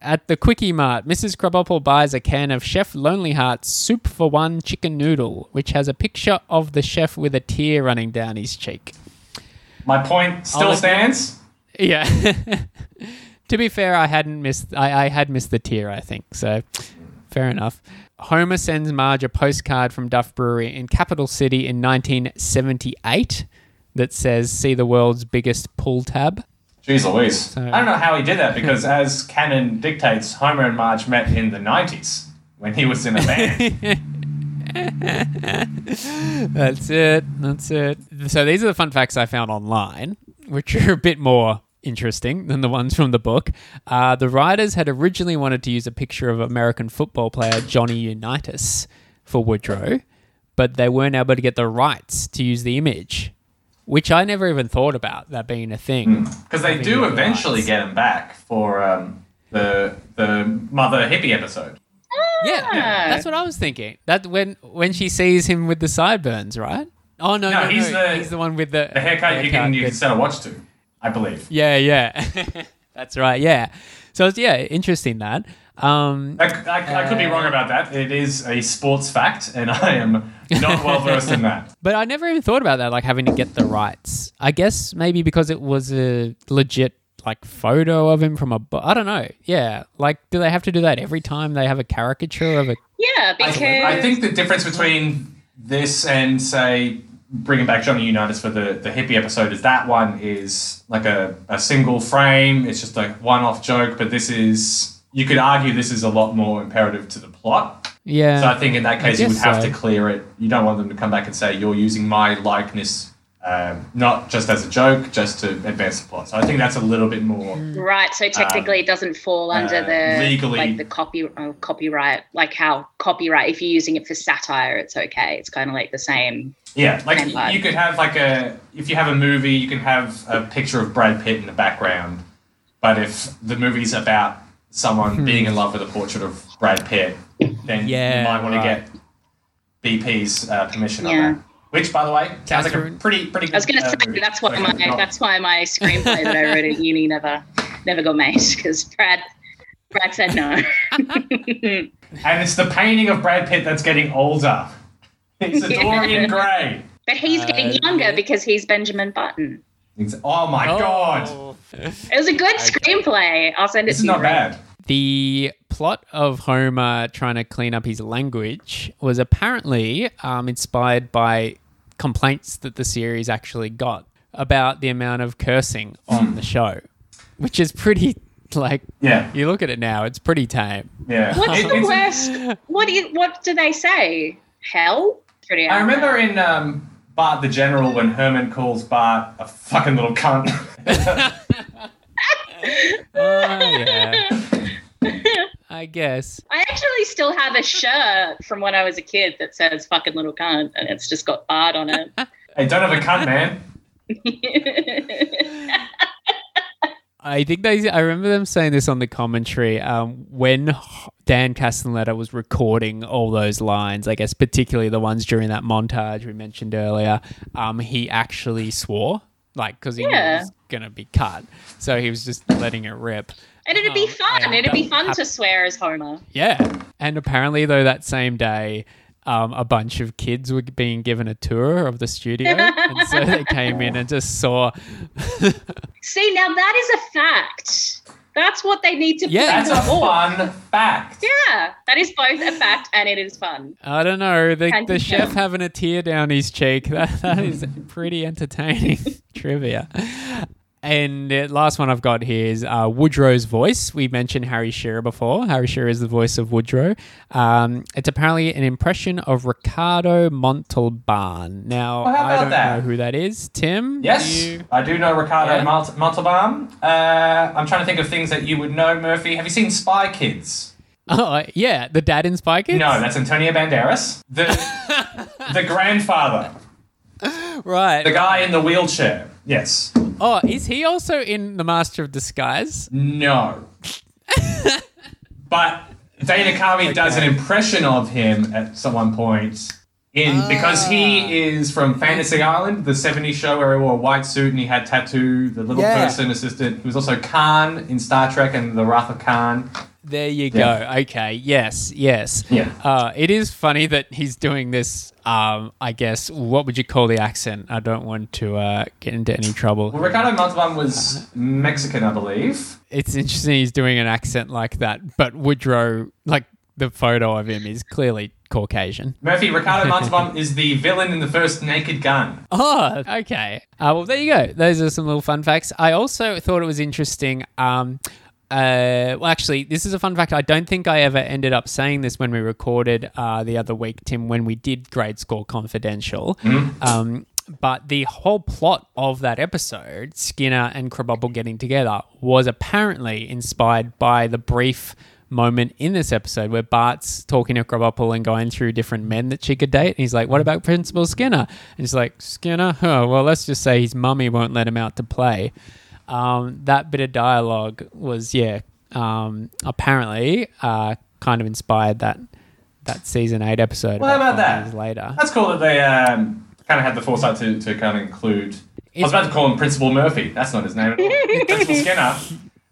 At the Quickie Mart, Mrs. Krabappel buys a can of Chef Lonely Heart's Soup for One chicken noodle, which has a picture of the chef with a tear running down his cheek. My point still let you- stands. Yeah. to be fair, I hadn't missed. I, I had missed the tear. I think so. Fair enough. Homer sends Marge a postcard from Duff Brewery in Capital City in 1978 that says, "See the world's biggest pull tab." Jeez Louise. I don't know how he did that because, as canon dictates, Homer and Marge met in the 90s when he was in a band. That's it. That's it. So these are the fun facts I found online, which are a bit more interesting than the ones from the book. Uh, the writers had originally wanted to use a picture of American football player Johnny Unitas for Woodrow, but they weren't able to get the rights to use the image, which I never even thought about that being a thing. Because they do eventually rights. get him back for um, the the mother hippie episode. Yeah, Ah. that's what I was thinking. That when when she sees him with the sideburns, right? Oh no, No, no, he's no, the- he's the one with the, The haircut you can you can set a watch to, I believe. Yeah, yeah, that's right. Yeah, so it's yeah, interesting that. Um, I, I, I could be wrong about that. It is a sports fact, and I am not well versed in that. but I never even thought about that, like having to get the rights. I guess maybe because it was a legit like photo of him from a. bo- I don't know. Yeah, like do they have to do that every time they have a caricature of a? Yeah, I, because I think the difference between this and say bringing back Johnny Unitas for the, the hippie episode is that one is like a, a single frame. It's just a one off joke, but this is you could argue this is a lot more imperative to the plot. Yeah, So I think in that case you would have so. to clear it. You don't want them to come back and say you're using my likeness, um, not just as a joke, just to advance the plot. So I think that's a little bit more. right. So technically, it doesn't fall under uh, the legally- like the copy uh, copyright, like how copyright. If you're using it for satire, it's okay. It's kind of like the same. Yeah, like Same you could have like a if you have a movie, you can have a picture of Brad Pitt in the background. But if the movie's about someone being in love with a portrait of Brad Pitt, then Yeah, you might want right. to get BP's uh, permission Yeah. on that. Which, by the way, sounds like a pretty pretty. Good, I was gonna uh, say movie. that's why So, my not- that's why my screenplay that I wrote at uni never never got made because Brad Brad said no. and it's the painting of Brad Pitt that's getting older. It's a Dorian Gray. but he's getting Uh, younger yeah. because he's Benjamin Button. It's- oh my god, Oh. It was a good screenplay. I'll send it this to is you. not Ray. bad. The plot of Homer trying to clean up his language was apparently um, inspired by complaints that the series actually got about the amount of cursing on the show, which is pretty like Yeah, you look at it now, it's pretty tame. yeah. What's It- the it's- worst? What do you, what do they say? Hell? Pretty. I remember in um, Bart the General when Herman calls Bart a fucking little cunt. Oh yeah, I guess. I actually still have a shirt from when I was a kid that says "fucking little cunt" and it's just got Bart on it. hey, don't have a cunt, man. I think they. I remember them saying this on the commentary um, when Dan Castellaneta was recording all those lines. I guess particularly the ones during that montage we mentioned earlier. Um, he actually swore, like because he knew it Yeah. was gonna be cut, so he was just letting it rip. And it'd be Oh, fun. and It'd be fun hap- to swear as Homer. Yeah, and apparently though that same day. Um, a bunch of kids were being given a tour of the studio, and so they came in and just saw. See, now that is a fact. That's what they need to. put Yeah. That's a fun fact. Yeah, that is both a fact and it is fun. I don't know. The, Can the chef tell? having a tear down his cheek. That, that is pretty entertaining trivia. And the last one I've got here is uh, Woodrow's voice. We mentioned Harry Shearer before. Harry Shearer is the voice of Woodrow. Um, it's apparently an impression of Ricardo Montalban. Now, Well, I don't that? know who that is. Tim? Yes, You- I do know Ricardo Yeah. Mont- Montalban. Uh, I'm trying to think of things that you would know, Murphy. Have you seen Spy Kids? Oh, yeah. The dad in Spy Kids? No, that's Antonio Banderas. The the grandfather, Right. the guy in the wheelchair. Yes. Oh, is he also in The Master of Disguise? No. but Dana Carvey does an impression of him at some one point. In because Ah. he is from Fantasy Island, the 70s show where he wore a white suit and he had tattoo, the little Yeah. person assistant. He was also Khan in Star Trek and The Wrath of Khan. There you Yeah. go. Okay. Yes. Yes. Yeah. Uh, it is funny that he's doing this. Um, I guess what would you call the accent? I don't want to uh, get into any trouble. Well, Ricardo Montalban was Mexican, I believe. It's interesting he's doing an accent like that, but Woodrow, like the photo of him, is clearly Caucasian. Murphy, Ricardo Montalban is the villain in the first Naked Gun. Oh, okay. Uh, well, there you go. Those are some little fun facts. I also thought it was interesting. Um, uh, well, actually, this is a fun fact. I don't think I ever ended up saying this when we recorded uh, the other week, Tim, when we did Grade School Confidential. Um, But the whole plot of that episode, Skinner and Krabappel getting together, was apparently inspired by the brief moment in this episode where Bart's talking to Krabappel and going through different men that she could date. And he's like, What about Principal Skinner? And he's like, Skinner? Oh, well, let's just say his mummy won't let him out to play. Um, that bit of dialogue was, yeah, um, apparently uh, kind of inspired that that season eight episode. Well, how about that? later. That's cool that they um, kind of had the foresight to, to kind of include. I was about to call him Principal Murphy. That's not his name at all. Principal Skinner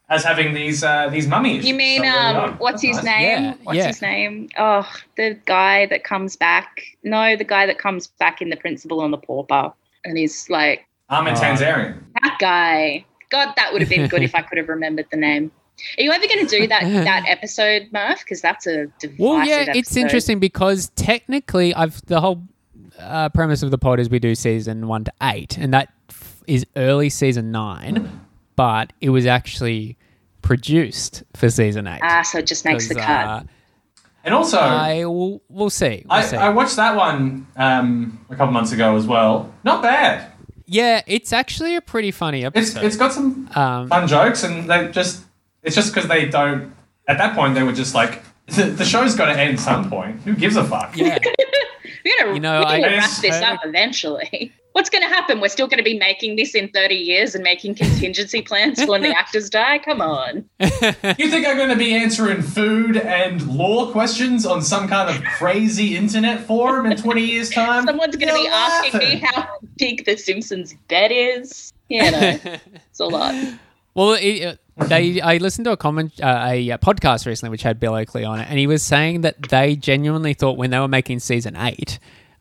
as having these uh, these mummies. You mean So um, what's his nice. name? Yeah, what's yeah. his name? Oh, the guy that comes back. No, the guy that comes back in the principal and the pauper, and he's like Armin Uh, Tamzarian. that guy. God, that would have been good if I could have remembered the name. Are you ever going to do that that episode, Murph? Because that's a Well, yeah, it's interesting because technically, I've the whole uh, premise of the pod is we do season one to eight, and that f- is early season nine, but it was actually produced for season eight. Ah, so it just makes the 'Cause, cut. uh, And also, I will. We'll see. We'll I, see. I watched that one um, a couple months ago as well. Not bad. yeah, it's actually a pretty funny It's episode. it's got some um, fun jokes, and they just it's just because they don't. At that point, they were just like, the show's got to end some point. Who gives a fuck? yeah, We're gonna, You know, we're gonna I- wrap this I- up eventually. What's going to happen? We're still going to be making this in 30 years and making contingency plans for when the actors die? Come on. You think I'm going to be answering food and law questions on some kind of crazy internet forum in 20 years' time? Someone's going to be You're asking me how big the Simpsons bed is. You know, it's a lot. Well, it, they I listened to a comment uh, a uh, podcast recently which had Bill Oakley on it, and he was saying that they genuinely thought when they were making season eight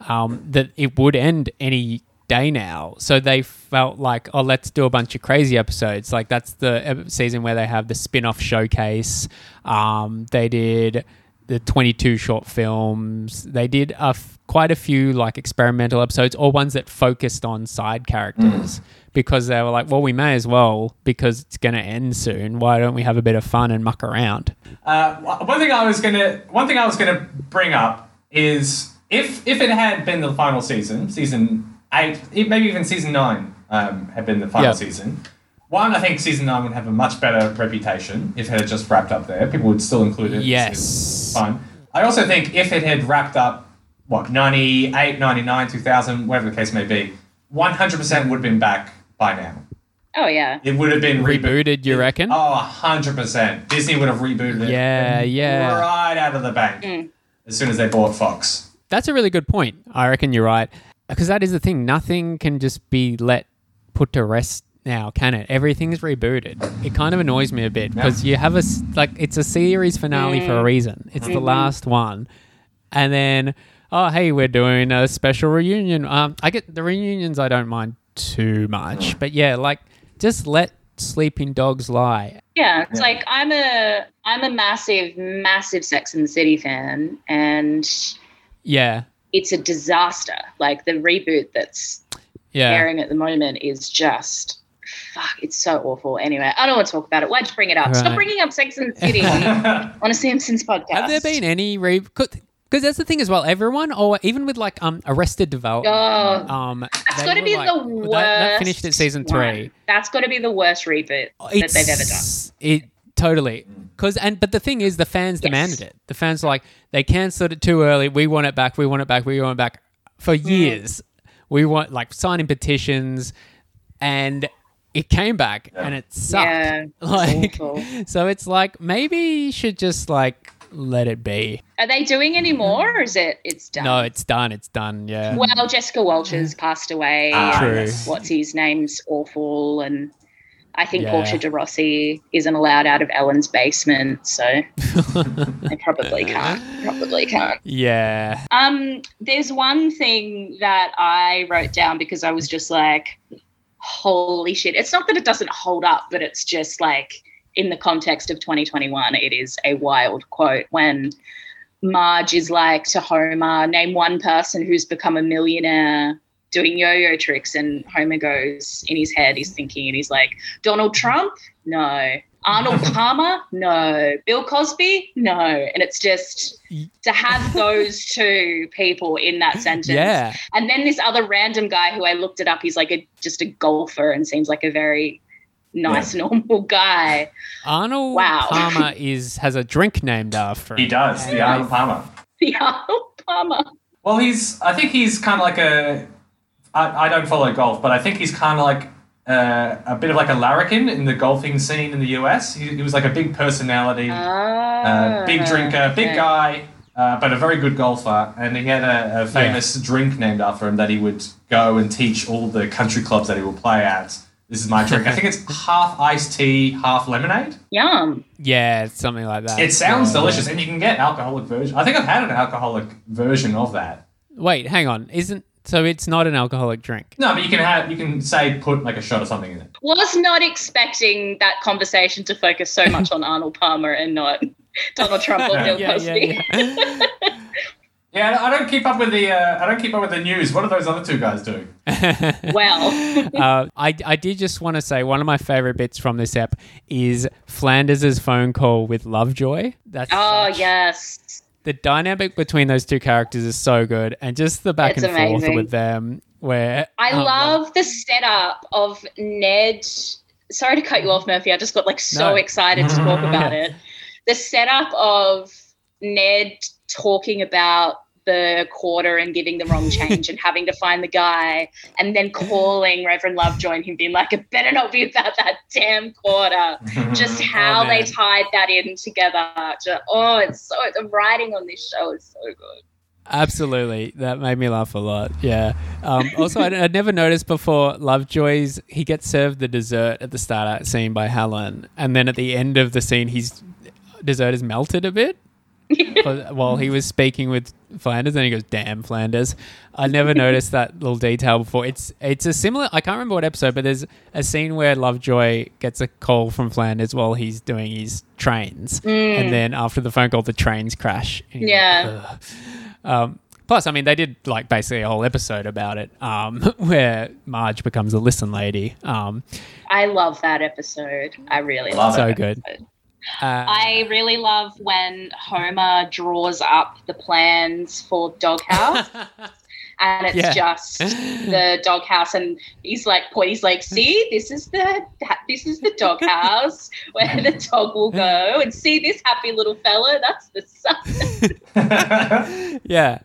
um, that it would end any day now. So they felt like, oh, let's do a bunch of crazy episodes. Like that's the season where they have the spin-off showcase. Um, they did the 22 short films. They did a f- quite a few like experimental episodes or ones that focused on side characters because they were like, well, we may as well because it's going to end soon. Why don't we have a bit of fun and muck around? Uh, one thing I was gonna one thing I was gonna bring up is if if it had been the final season, season eight, maybe even season nine, um, had been the final Yeah. season. One, I think season nine would have a much better reputation if it had just wrapped up there. People would still include it. Yes. fine. I also think if it had wrapped up, what, 98, 99, 2000, whatever the case may be, 100% would have been back by now. Oh, yeah. It would have been Rebooted, you reckon? Oh, 100%. Disney would have rebooted it. Yeah, yeah. Right out of the bank Mm. as soon as they bought Fox. That's a really good point. I reckon you're right. Because that is the thing. Nothing can just be let put to rest now, can it? Everything's rebooted. It kind of annoys me a bit because you have a s- like it's a series finale for a mm. reason. It's the mm-hmm. last one, and then oh hey, we're doing a special reunion. Um, I get the reunions. I don't mind too much, mm. but yeah, like just let sleeping dogs lie. Yeah, it's Yeah. like I'm a I'm a massive, massive Sex and the City fan, and Yeah, it's a disaster. Like the reboot that's yeah. airing at the moment is just fuck. It's so awful. Anyway, I don't want to talk about it. Why'd you bring it up? Right. Stop bringing up Sex and the City on a Simpsons podcast. Have there been any re? Because that's the thing as well. Everyone, or even with like um Arrested Development. Oh, Um, that's got to be like- the worst. That, that finished at season one. three. That's got to be the worst reboot that they've ever done. It totally because and but the thing is, the fans Yes. demanded it. The fans were like they cancelled it too early. We want it back. We want it back. We want it back for Mm. years. We want like signing petitions, and it came back and it sucked. Yeah, like awful. so, it's like maybe you should just like let it be. Are they doing any more, or is it? It's done. No, it's done. It's done. Yeah. Well, Jessica Walters passed away. Ah, True. What's his name's awful, and I think Yeah. Portia de Rossi isn't allowed out of Ellen's basement, so they probably can't. Probably can't. yeah. Um, there's one thing that I wrote down because I was just like, holy shit. It's not that it doesn't hold up, but it's just like in the context of 2021, it is a wild quote when Marge is like to Homer, name one person who's become a millionaire doing yo-yo tricks and Homer goes in his head, he's thinking and he's like, Donald Trump? No. Arnold Palmer, no. Bill Cosby, no. And it's just to have those two people in that sentence. Yeah. And then this other random guy who I looked it up, he's like a just a golfer and seems like a very nice, normal guy. Arnold Wow. Palmer is has a drink named after him. He does, the Arnold Palmer. The Arnold Palmer. Well, he's. I think he's kind of like a. I, I don't follow golf, but I think he's kind of like uh, a bit of like a larrikin in the golfing scene in the US. He, he was like a big personality, uh, big drinker, big Ah, okay. guy, uh, but a very good golfer. And he had a, a famous drink named after him that he would go and teach all the country clubs that he would play at. This is my drink. I think it's half iced tea, half lemonade. Yum. Yeah, something like that. It sounds Yeah. delicious, and you can get alcoholic version. I think I've had an alcoholic version of that. Wait, hang on. Isn't so? It's not an alcoholic drink. No, but you can have you can say put like a shot or something in it. Was not expecting that conversation to focus so much on Arnold Palmer and not Donald Trump or Bill Yeah, Cosby. yeah, yeah. Yeah, I don't- I don't keep up with the uh, I don't keep up with the news. What are those other two guys doing? Well, uh, I, I did just want to say one of my favorite bits from this ep is Flanders's phone call with Lovejoy. That's oh such- yes. The dynamic between those two characters is so good, and just the back It's and forth with them. Where I um, love the setup of Ned. Sorry to cut you off, Murphy. I just got like so No. excited to talk about it. The setup of Ned talking about the quarter and giving the wrong change and having to find the guy and then calling Reverend Lovejoy and him being like, it better not be about that damn quarter. Just how they tied that in together. Ju- oh, it's so, the writing on this show is so good. Absolutely, that made me laugh a lot. Yeah. Um, also, I'd, I'd never noticed before. Lovejoy's he gets served the dessert at the start of that scene by Helen, and then at the end of the scene, his dessert is melted a bit. While he was speaking with Flanders, and he goes, "Damn Flanders!" I never noticed that little detail before. It's it's a similar. I can't remember what episode, but there's a scene where Lovejoy gets a call from Flanders while he's doing his trains, and then after the phone call, the trains crash. And you're like, Yeah. Um, plus, I mean, they did like basically a whole episode about it, um, where Marge becomes a listen lady. Um, I love that episode. I really Love love, so that good. episode. Uh, I really love when Homer draws up the plans for Doghouse, and it's Yeah. just the doghouse, and he's like, point, he's like, see, this is the that, this is the doghouse where the dog will go, and see this happy little fella, that's the son. yeah,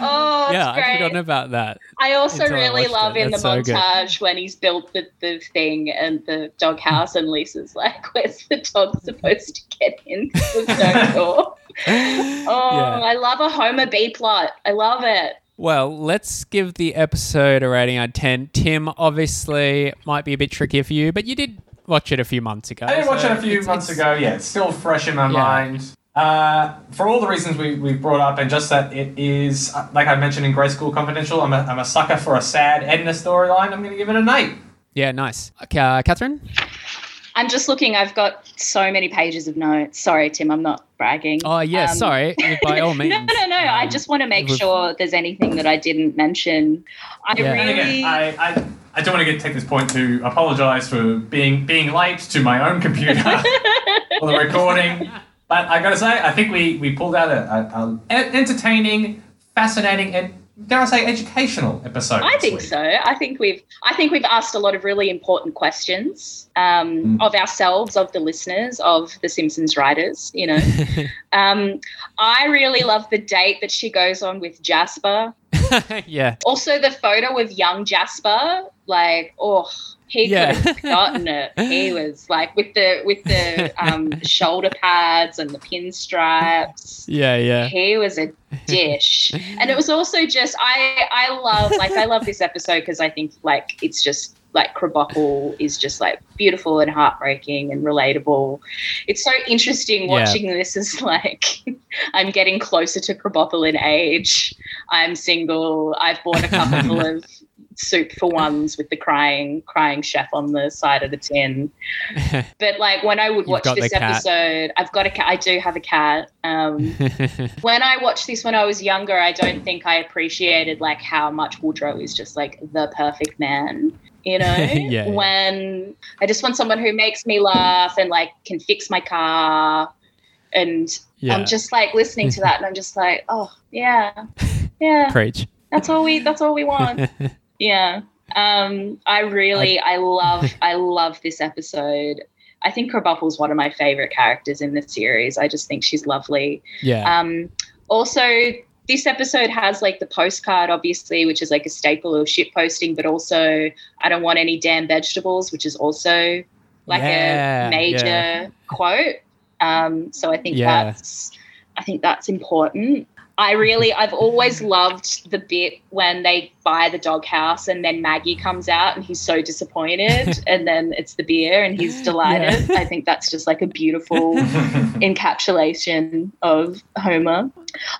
Oh, it's yeah, I've forgotten about that. I also until I really love it. in the That's so good. montage when he's built the, the thing and the doghouse, and Lisa's like, "Where's the dog supposed to get in? There's no door." Oh, Yeah. I love a Homer B plot. I love it. Well, let's give the episode a rating out of 10. Tim, obviously, might be a bit trickier for you, but you did watch it a few months ago. I did watch it a few it's- months it's- ago. Yeah, it's still fresh in my Yeah. mind. Uh, for all the reasons we, we brought up, and just that it is, uh, like I mentioned in Grade School Confidential, I'm a, I'm a sucker for a sad Edna storyline. I'm going to give it an 8. Yeah, nice. Okay, uh, Catherine? I'm just looking. I've got so many pages of notes. Sorry, Tim. I'm not bragging. Oh, yeah, Um, sorry. By all means. no, no, no. I Um, just want to make we've- sure there's anything that I didn't mention. I Yeah. And really. again, I, I, I don't want to get, take this point to apologize for being being late to my own computer for the recording. But I got to say, I think we, we pulled out a, a, a entertaining, fascinating, and dare I say, educational episode. I think so. I think we've I think we've asked a lot of really important questions um, Mm. of ourselves, of the listeners, of the Simpsons writers. You know, um, I really love the date that she goes on with Jasper. yeah. Also, the photo of young Jasper, like oh. He Yeah. could have gotten it. He was like with the with the um, shoulder pads and the pinstripes Yeah, yeah. he was a dish and it was also just i i love like i love this episode because i think like it's just like Krabappel is just like beautiful and heartbreaking and relatable. It's so interesting Yeah. watching this as like I'm getting closer to Krabappel in age. I'm single. I've bought a couple of soup for ones with the crying crying chef on the side of the tin. But like when I would watch this episode, I've got a cat. I do have a cat. Um, when I watched this when I was younger, I don't think I appreciated like how much Woodrow is just like the perfect man. You know, Yeah, yeah. when I just want someone who makes me laugh and like can fix my car, and Yeah. I'm just like listening to that, and I'm just like, oh yeah, yeah, Preach. that's all we that's all we want. Yeah. Um, I really, I love, I love this episode. I think Krabappel's one of my favorite characters in the series. I just think she's lovely. yeah. Um, also, this episode has like the postcard, obviously, which is like a staple of shit posting, but also I don't want any damn vegetables, which is also like Yeah, a major yeah. quote. Um, so I think Yeah. that's I think that's important. I really I've always loved the bit when they buy the doghouse and then Maggie comes out and he's so disappointed and then it's the beer and he's delighted. Yeah. I think that's just like a beautiful encapsulation of Homer.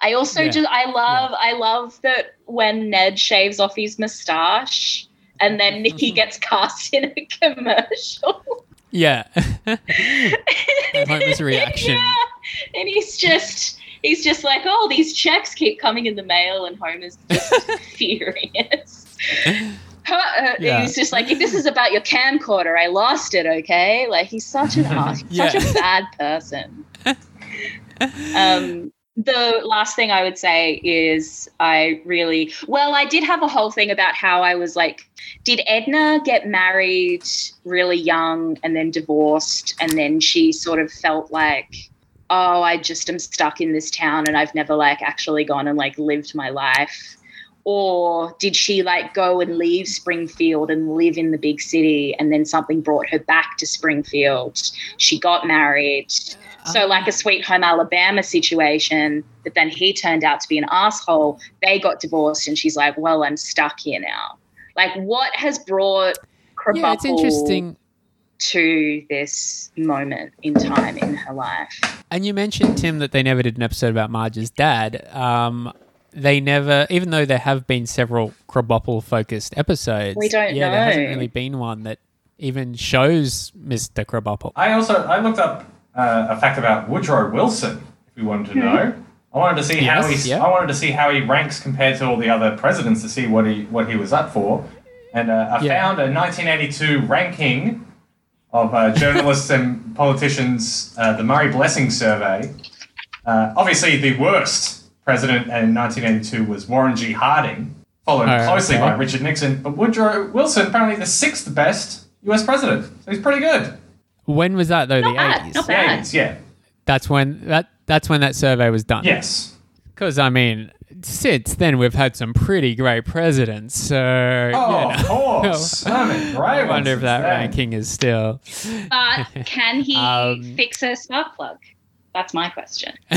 I also Yeah. just I love I love that when Ned shaves off his moustache and then Nikki gets cast in a commercial. yeah. Homer's reaction. yeah. And he's just he's just like, oh, these checks keep coming in the mail, and Homer's just furious. Huh, Yeah. He's just like, if this is about your camcorder, I lost it. Okay, like he's such an ass, Yeah. such a bad person. Um, the last thing I would say is I really well, I did have a whole thing about how I was like, did Edna get married really young and then divorced, and then she sort of felt like, oh, I just am stuck in this town and I've never like actually gone and like lived my life. Or did she like go and leave Springfield and live in the big city and then something brought her back to Springfield? She got married. So, oh. like a Sweet Home Alabama situation, but then he turned out to be an asshole. They got divorced, and she's like, "Well, I'm stuck here now." Like, what has brought Yeah, it's interesting. To this moment in time in her life? And you mentioned Tim that they never did an episode about Marge's dad. Um, they never, even though there have been several Krabappel focused episodes. We don't yeah, there hasn't really been one that even shows Mr. Krabappel. I also I looked up uh, a fact about Woodrow Wilson. If we wanted to know, I wanted to see how he yeah. I wanted to see how he ranks compared to all the other presidents to see what he what he was up for, and uh, I Yeah. found a 1982 ranking of uh, journalists and politicians, uh, the Murray Blessing Survey. Uh, obviously, the worst president in 1982 was Warren G. Harding, followed Oh, closely okay. by Richard Nixon. But Woodrow Wilson, apparently the sixth best U.S. president. So he's pretty good. When was that though? Not the bad, eighties. not The bad. 80s, yeah. That's when that that's when that survey was done. Yes. Because I mean, since then we've had some pretty great presidents. So Oh, you know. of course. I I wonder if that then. ranking is still. But can he Um, fix a spark plug? That's my question.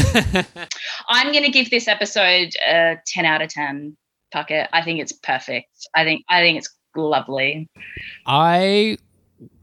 I'm going to give this episode a 10 out of 10. Puckett. I think it's perfect. I think I think it's lovely. I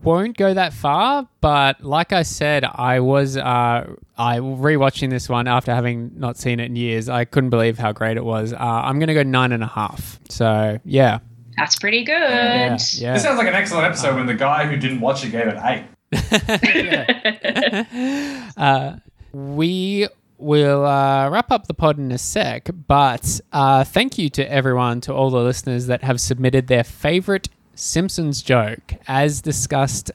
won't go that far, but like I said, I was uh, I rewatching this one after having not seen it in years. I couldn't believe how great it was. Uh, I'm gonna go nine and a half. So yeah, That's pretty good. yeah, This sounds like an excellent episode when the guy who didn't watch it gave it eight. uh, we will uh, wrap up the pod in a sec, but uh, thank you to everyone, to all the listeners that have submitted their favorite Simpsons joke, as discussed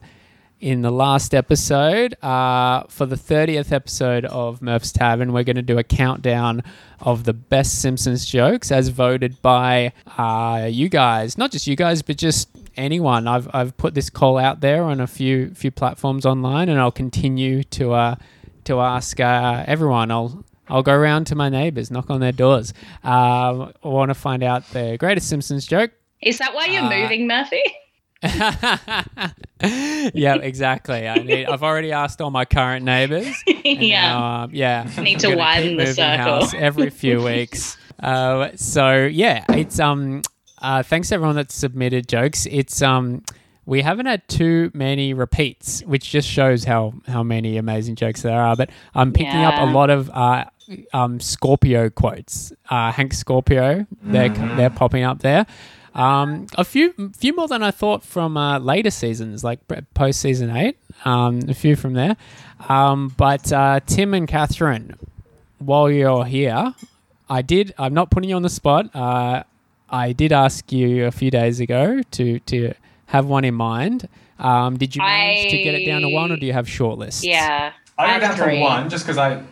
in the last episode. Uh, for the 30th episode of Murph's Tavern, we're going to do a countdown of the best Simpsons jokes as voted by uh, you guys. Not just you guys, but just anyone. I've, I've put this call out there on a few few platforms online, and I'll continue to uh, to ask uh, everyone. I'll I'll go around to my neighbors, knock on their doors. Um, I want to find out the greatest Simpsons joke. Is that why you're Uh, moving, Murphy? yeah, exactly. I need, I've already asked all my current neighbors. yeah. now, um, yeah. Need I'm to widen the circle. house every few weeks. Uh, so yeah, it's um. Uh, thanks everyone that submitted jokes. It's um. We haven't had too many repeats, which just shows how how many amazing jokes there are. But I'm picking up a lot of uh, um, Scorpio quotes. Uh, Hank Scorpio, they're they're popping up there. Um, a few few more than I thought from uh, later seasons, like post season eight. Um, a few from there. Um, but uh, Tim and Catherine, while you're here, I did. I'm not putting you on the spot. Uh, I did ask you a few days ago to to have one in mind. Um, did you manage to get it down to one, or do you have short lists? Yeah. I have go down three. to one just because I.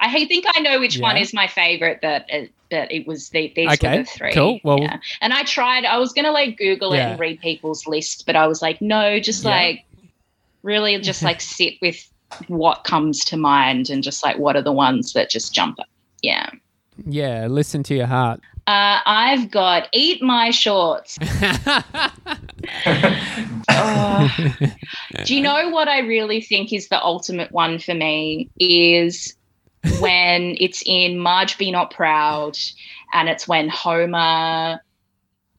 I think I know which one is my favorite, but it, but it was the, these Okay, were the three. cool. Well- yeah. and I tried. I was gonna like Google it and read people's list, but I was like, no, just Yeah. like really just like sit with what comes to mind and just like what are the ones that just jump up. Yeah. Yeah, listen to your heart. Uh, I've got eat my shorts. Oh. Do you know what I really think is the ultimate one for me is when it's in Marge Be Not Proud and it's when Homer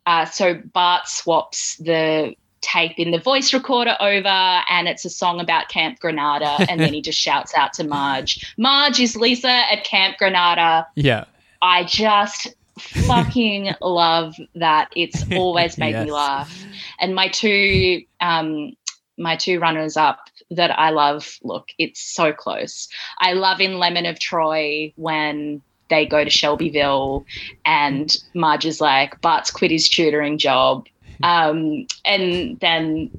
uh, so Bart swaps the tape in the voice recorder over and it's a song about Camp Granada and then he just shouts out to Marge, Marge is Lisa at Camp Granada. yeah. I just fucking love that. It's always made Yes. me laugh. And my two um my two runners up that I love, look, it's so close. I love in Lemon of Troy when they go to Shelbyville and Marge is like, Bart's quit his tutoring job. Um, and then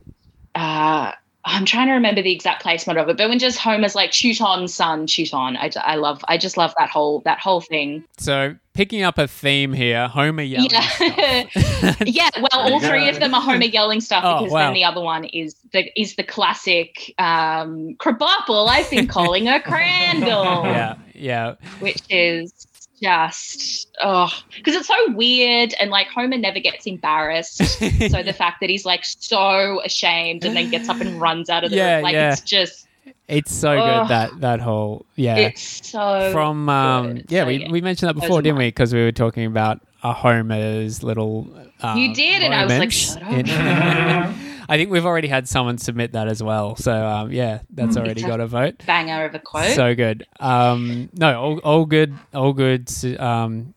uh, I'm trying to remember the exact placement of it, but when just Homer's like, shoot on, son, shoot on. I, I love, I just love that whole, that whole thing. So picking up a theme here, Homer yelling. Yeah. yeah, well, all three of them are Homer yelling stuff Oh, because wow. then the other one is the is the classic um, Krabappel. I've been calling her Crandall, yeah, yeah, which is just oh, because it's so weird and like Homer never gets embarrassed. so the fact that he's like so ashamed and then gets up and runs out of the Yeah, room, like yeah. it's just it's so Ugh. good that that whole yeah. it's so From um, good. yeah, So, we, yeah. we mentioned that before, didn't we? Because we were talking about a Homer's little. Uh, You did, and I was like, "Shut up." I think we've already had someone submit that as well. So um, yeah, that's already a- got a vote. banger of a quote. So good. Um, no, all, all good, all good um,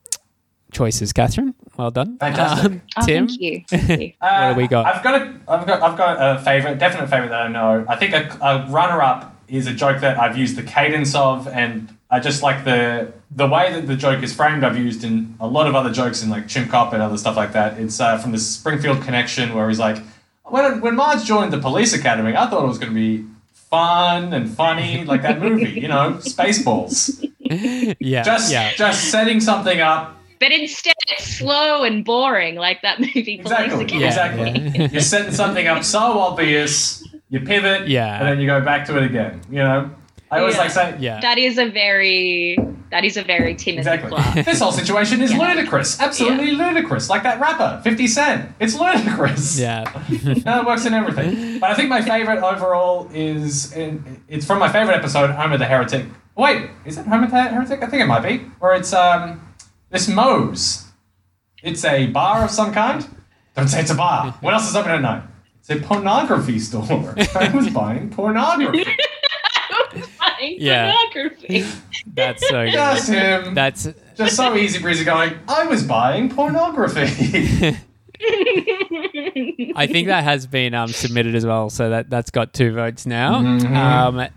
choices, Catherine. Well done. Fantastic. Um, oh, Tim, thank you. Thank you. Uh, do we got? I've got a, I've got, I've got a favorite, definite favorite that I know. I think a, a runner-up is a joke that I've used the cadence of, and I just like the the way that the joke is framed. I've used in a lot of other jokes in like Chimp Cop and other stuff like that. It's uh, from the Springfield Connection, where he's like, when when Marge joined the police academy, I thought it was going to be fun and funny, like that movie, you know, Spaceballs. yeah, Just yeah. just setting something up But instead, it's slow and boring, like that movie. Exactly. Yeah, exactly. yeah. You're setting something up so obvious, you pivot, Yeah. and then you go back to it again. You know, I always Yeah. like saying, yeah. That is a very that is a very timid exactly. Clark. this whole situation is Yeah. ludicrous, absolutely ludicrous. Like that rapper, Fifty Cent. It's ludicrous. yeah. No, it works in everything. But I think my favorite overall is in, it's from my favorite episode, Homer the Heretic. Wait, is it Homer the Heretic? I think it might be. Where it's um this Moe's. It's a bar of some kind. Don't say it's a bar. What else is open at night? It's a pornography store. I was buying pornography. Yeah. Pornography. That's so good. Just him. That's Just so easy breezy going, I was buying pornography. I think that has been um, submitted as well, so that that's got two votes now. Mhm. Um,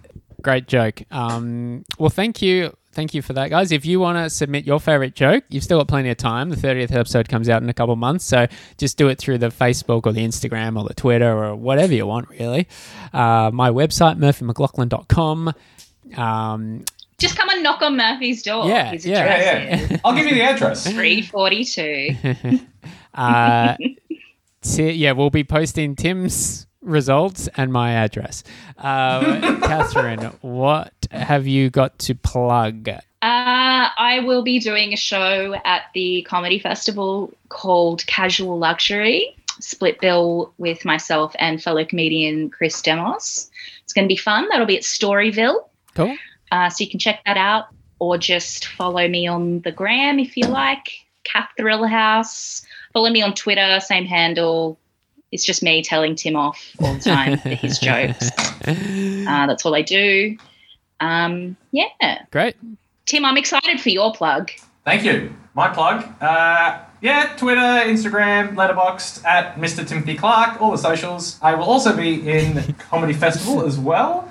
great joke. Um, well, thank you, thank you for that, guys. If you want to submit your favorite joke, you've still got plenty of time. The thirtieth episode comes out in a couple of months, so just do it through the Facebook or the Instagram or the Twitter or whatever you want, really. Uh, my website murphymclaughlin.com. Um, Just come and knock on Murphy's door. Yeah, His yeah. address yeah, is yeah. I'll give you the address. 342. Uh, Ti- yeah, we'll be posting Tim's results and my address. Uh, Catherine, what have you got to plug? Uh, I will be doing a show at the comedy festival called Casual Luxury, split bill with myself and fellow comedian Chris Demos. It's going to be fun. That'll be at Storyville. Cool. Uh, so you can check that out or just follow me on the gram if you like, Kath Thrill House. Follow me on Twitter, same handle. It's just me telling Tim off all the time for his jokes. Uh, that's all I do. Um, yeah. Great. Tim, I'm excited for your plug. Thank you. My plug. Uh, yeah, Twitter, Instagram, Letterboxd at Mr. Timothy Clark, all the socials. I will also be in Comedy Festival as well.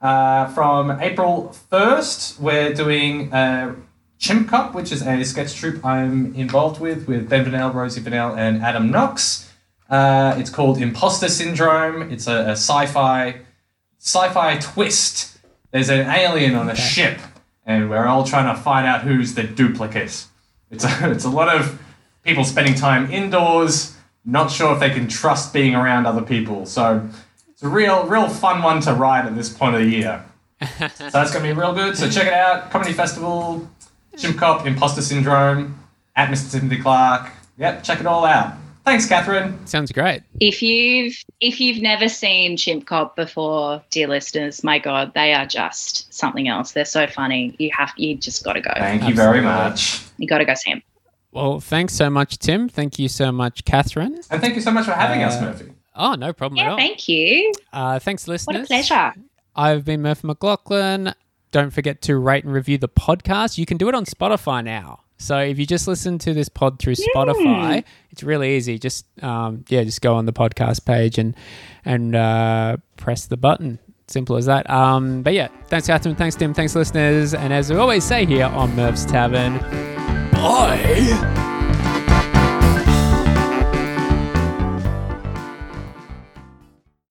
Uh, from April 1st, we're doing uh, Chimp Cop, which is a sketch troupe I'm involved with, with Ben Vanel, Rosie Vanel, and Adam Knox. Uh, it's called Imposter Syndrome. It's a, a sci-fi sci-fi twist. There's an alien on a ship, and we're all trying to find out who's the duplicate. It's a, it's a lot of people spending time indoors, not sure if they can trust being around other people. So it's a real, real fun one to ride at this point of the year. so that's going to be real good. So check it out. Comedy Festival, Chimp Cop, Imposter Syndrome, at Mr. Timothy Clark. Yep, check it all out. Thanks, Catherine. Sounds great. If you've if you've never seen Chimp Cop before, dear listeners, my God, they are just something else. They're so funny. You have you just got to go. Thank you very much. You got to go see them. Well, thanks so much, Tim. Thank you so much, Catherine. And thank you so much for having us, Uh, Murphy. Oh, no problem at Yeah, all. thank you. Uh, thanks, listeners. What a pleasure. I've been Murphy McLaughlin. Don't forget to rate and review the podcast. You can do it on Spotify now. So if you just listen to this pod through Spotify, it's really easy. Just um, yeah, just go on the podcast page and and uh, press the button. Simple as that. Um, but yeah, thanks Catherine, thanks Tim, thanks listeners, and as we always say here on Merv's Tavern, bye.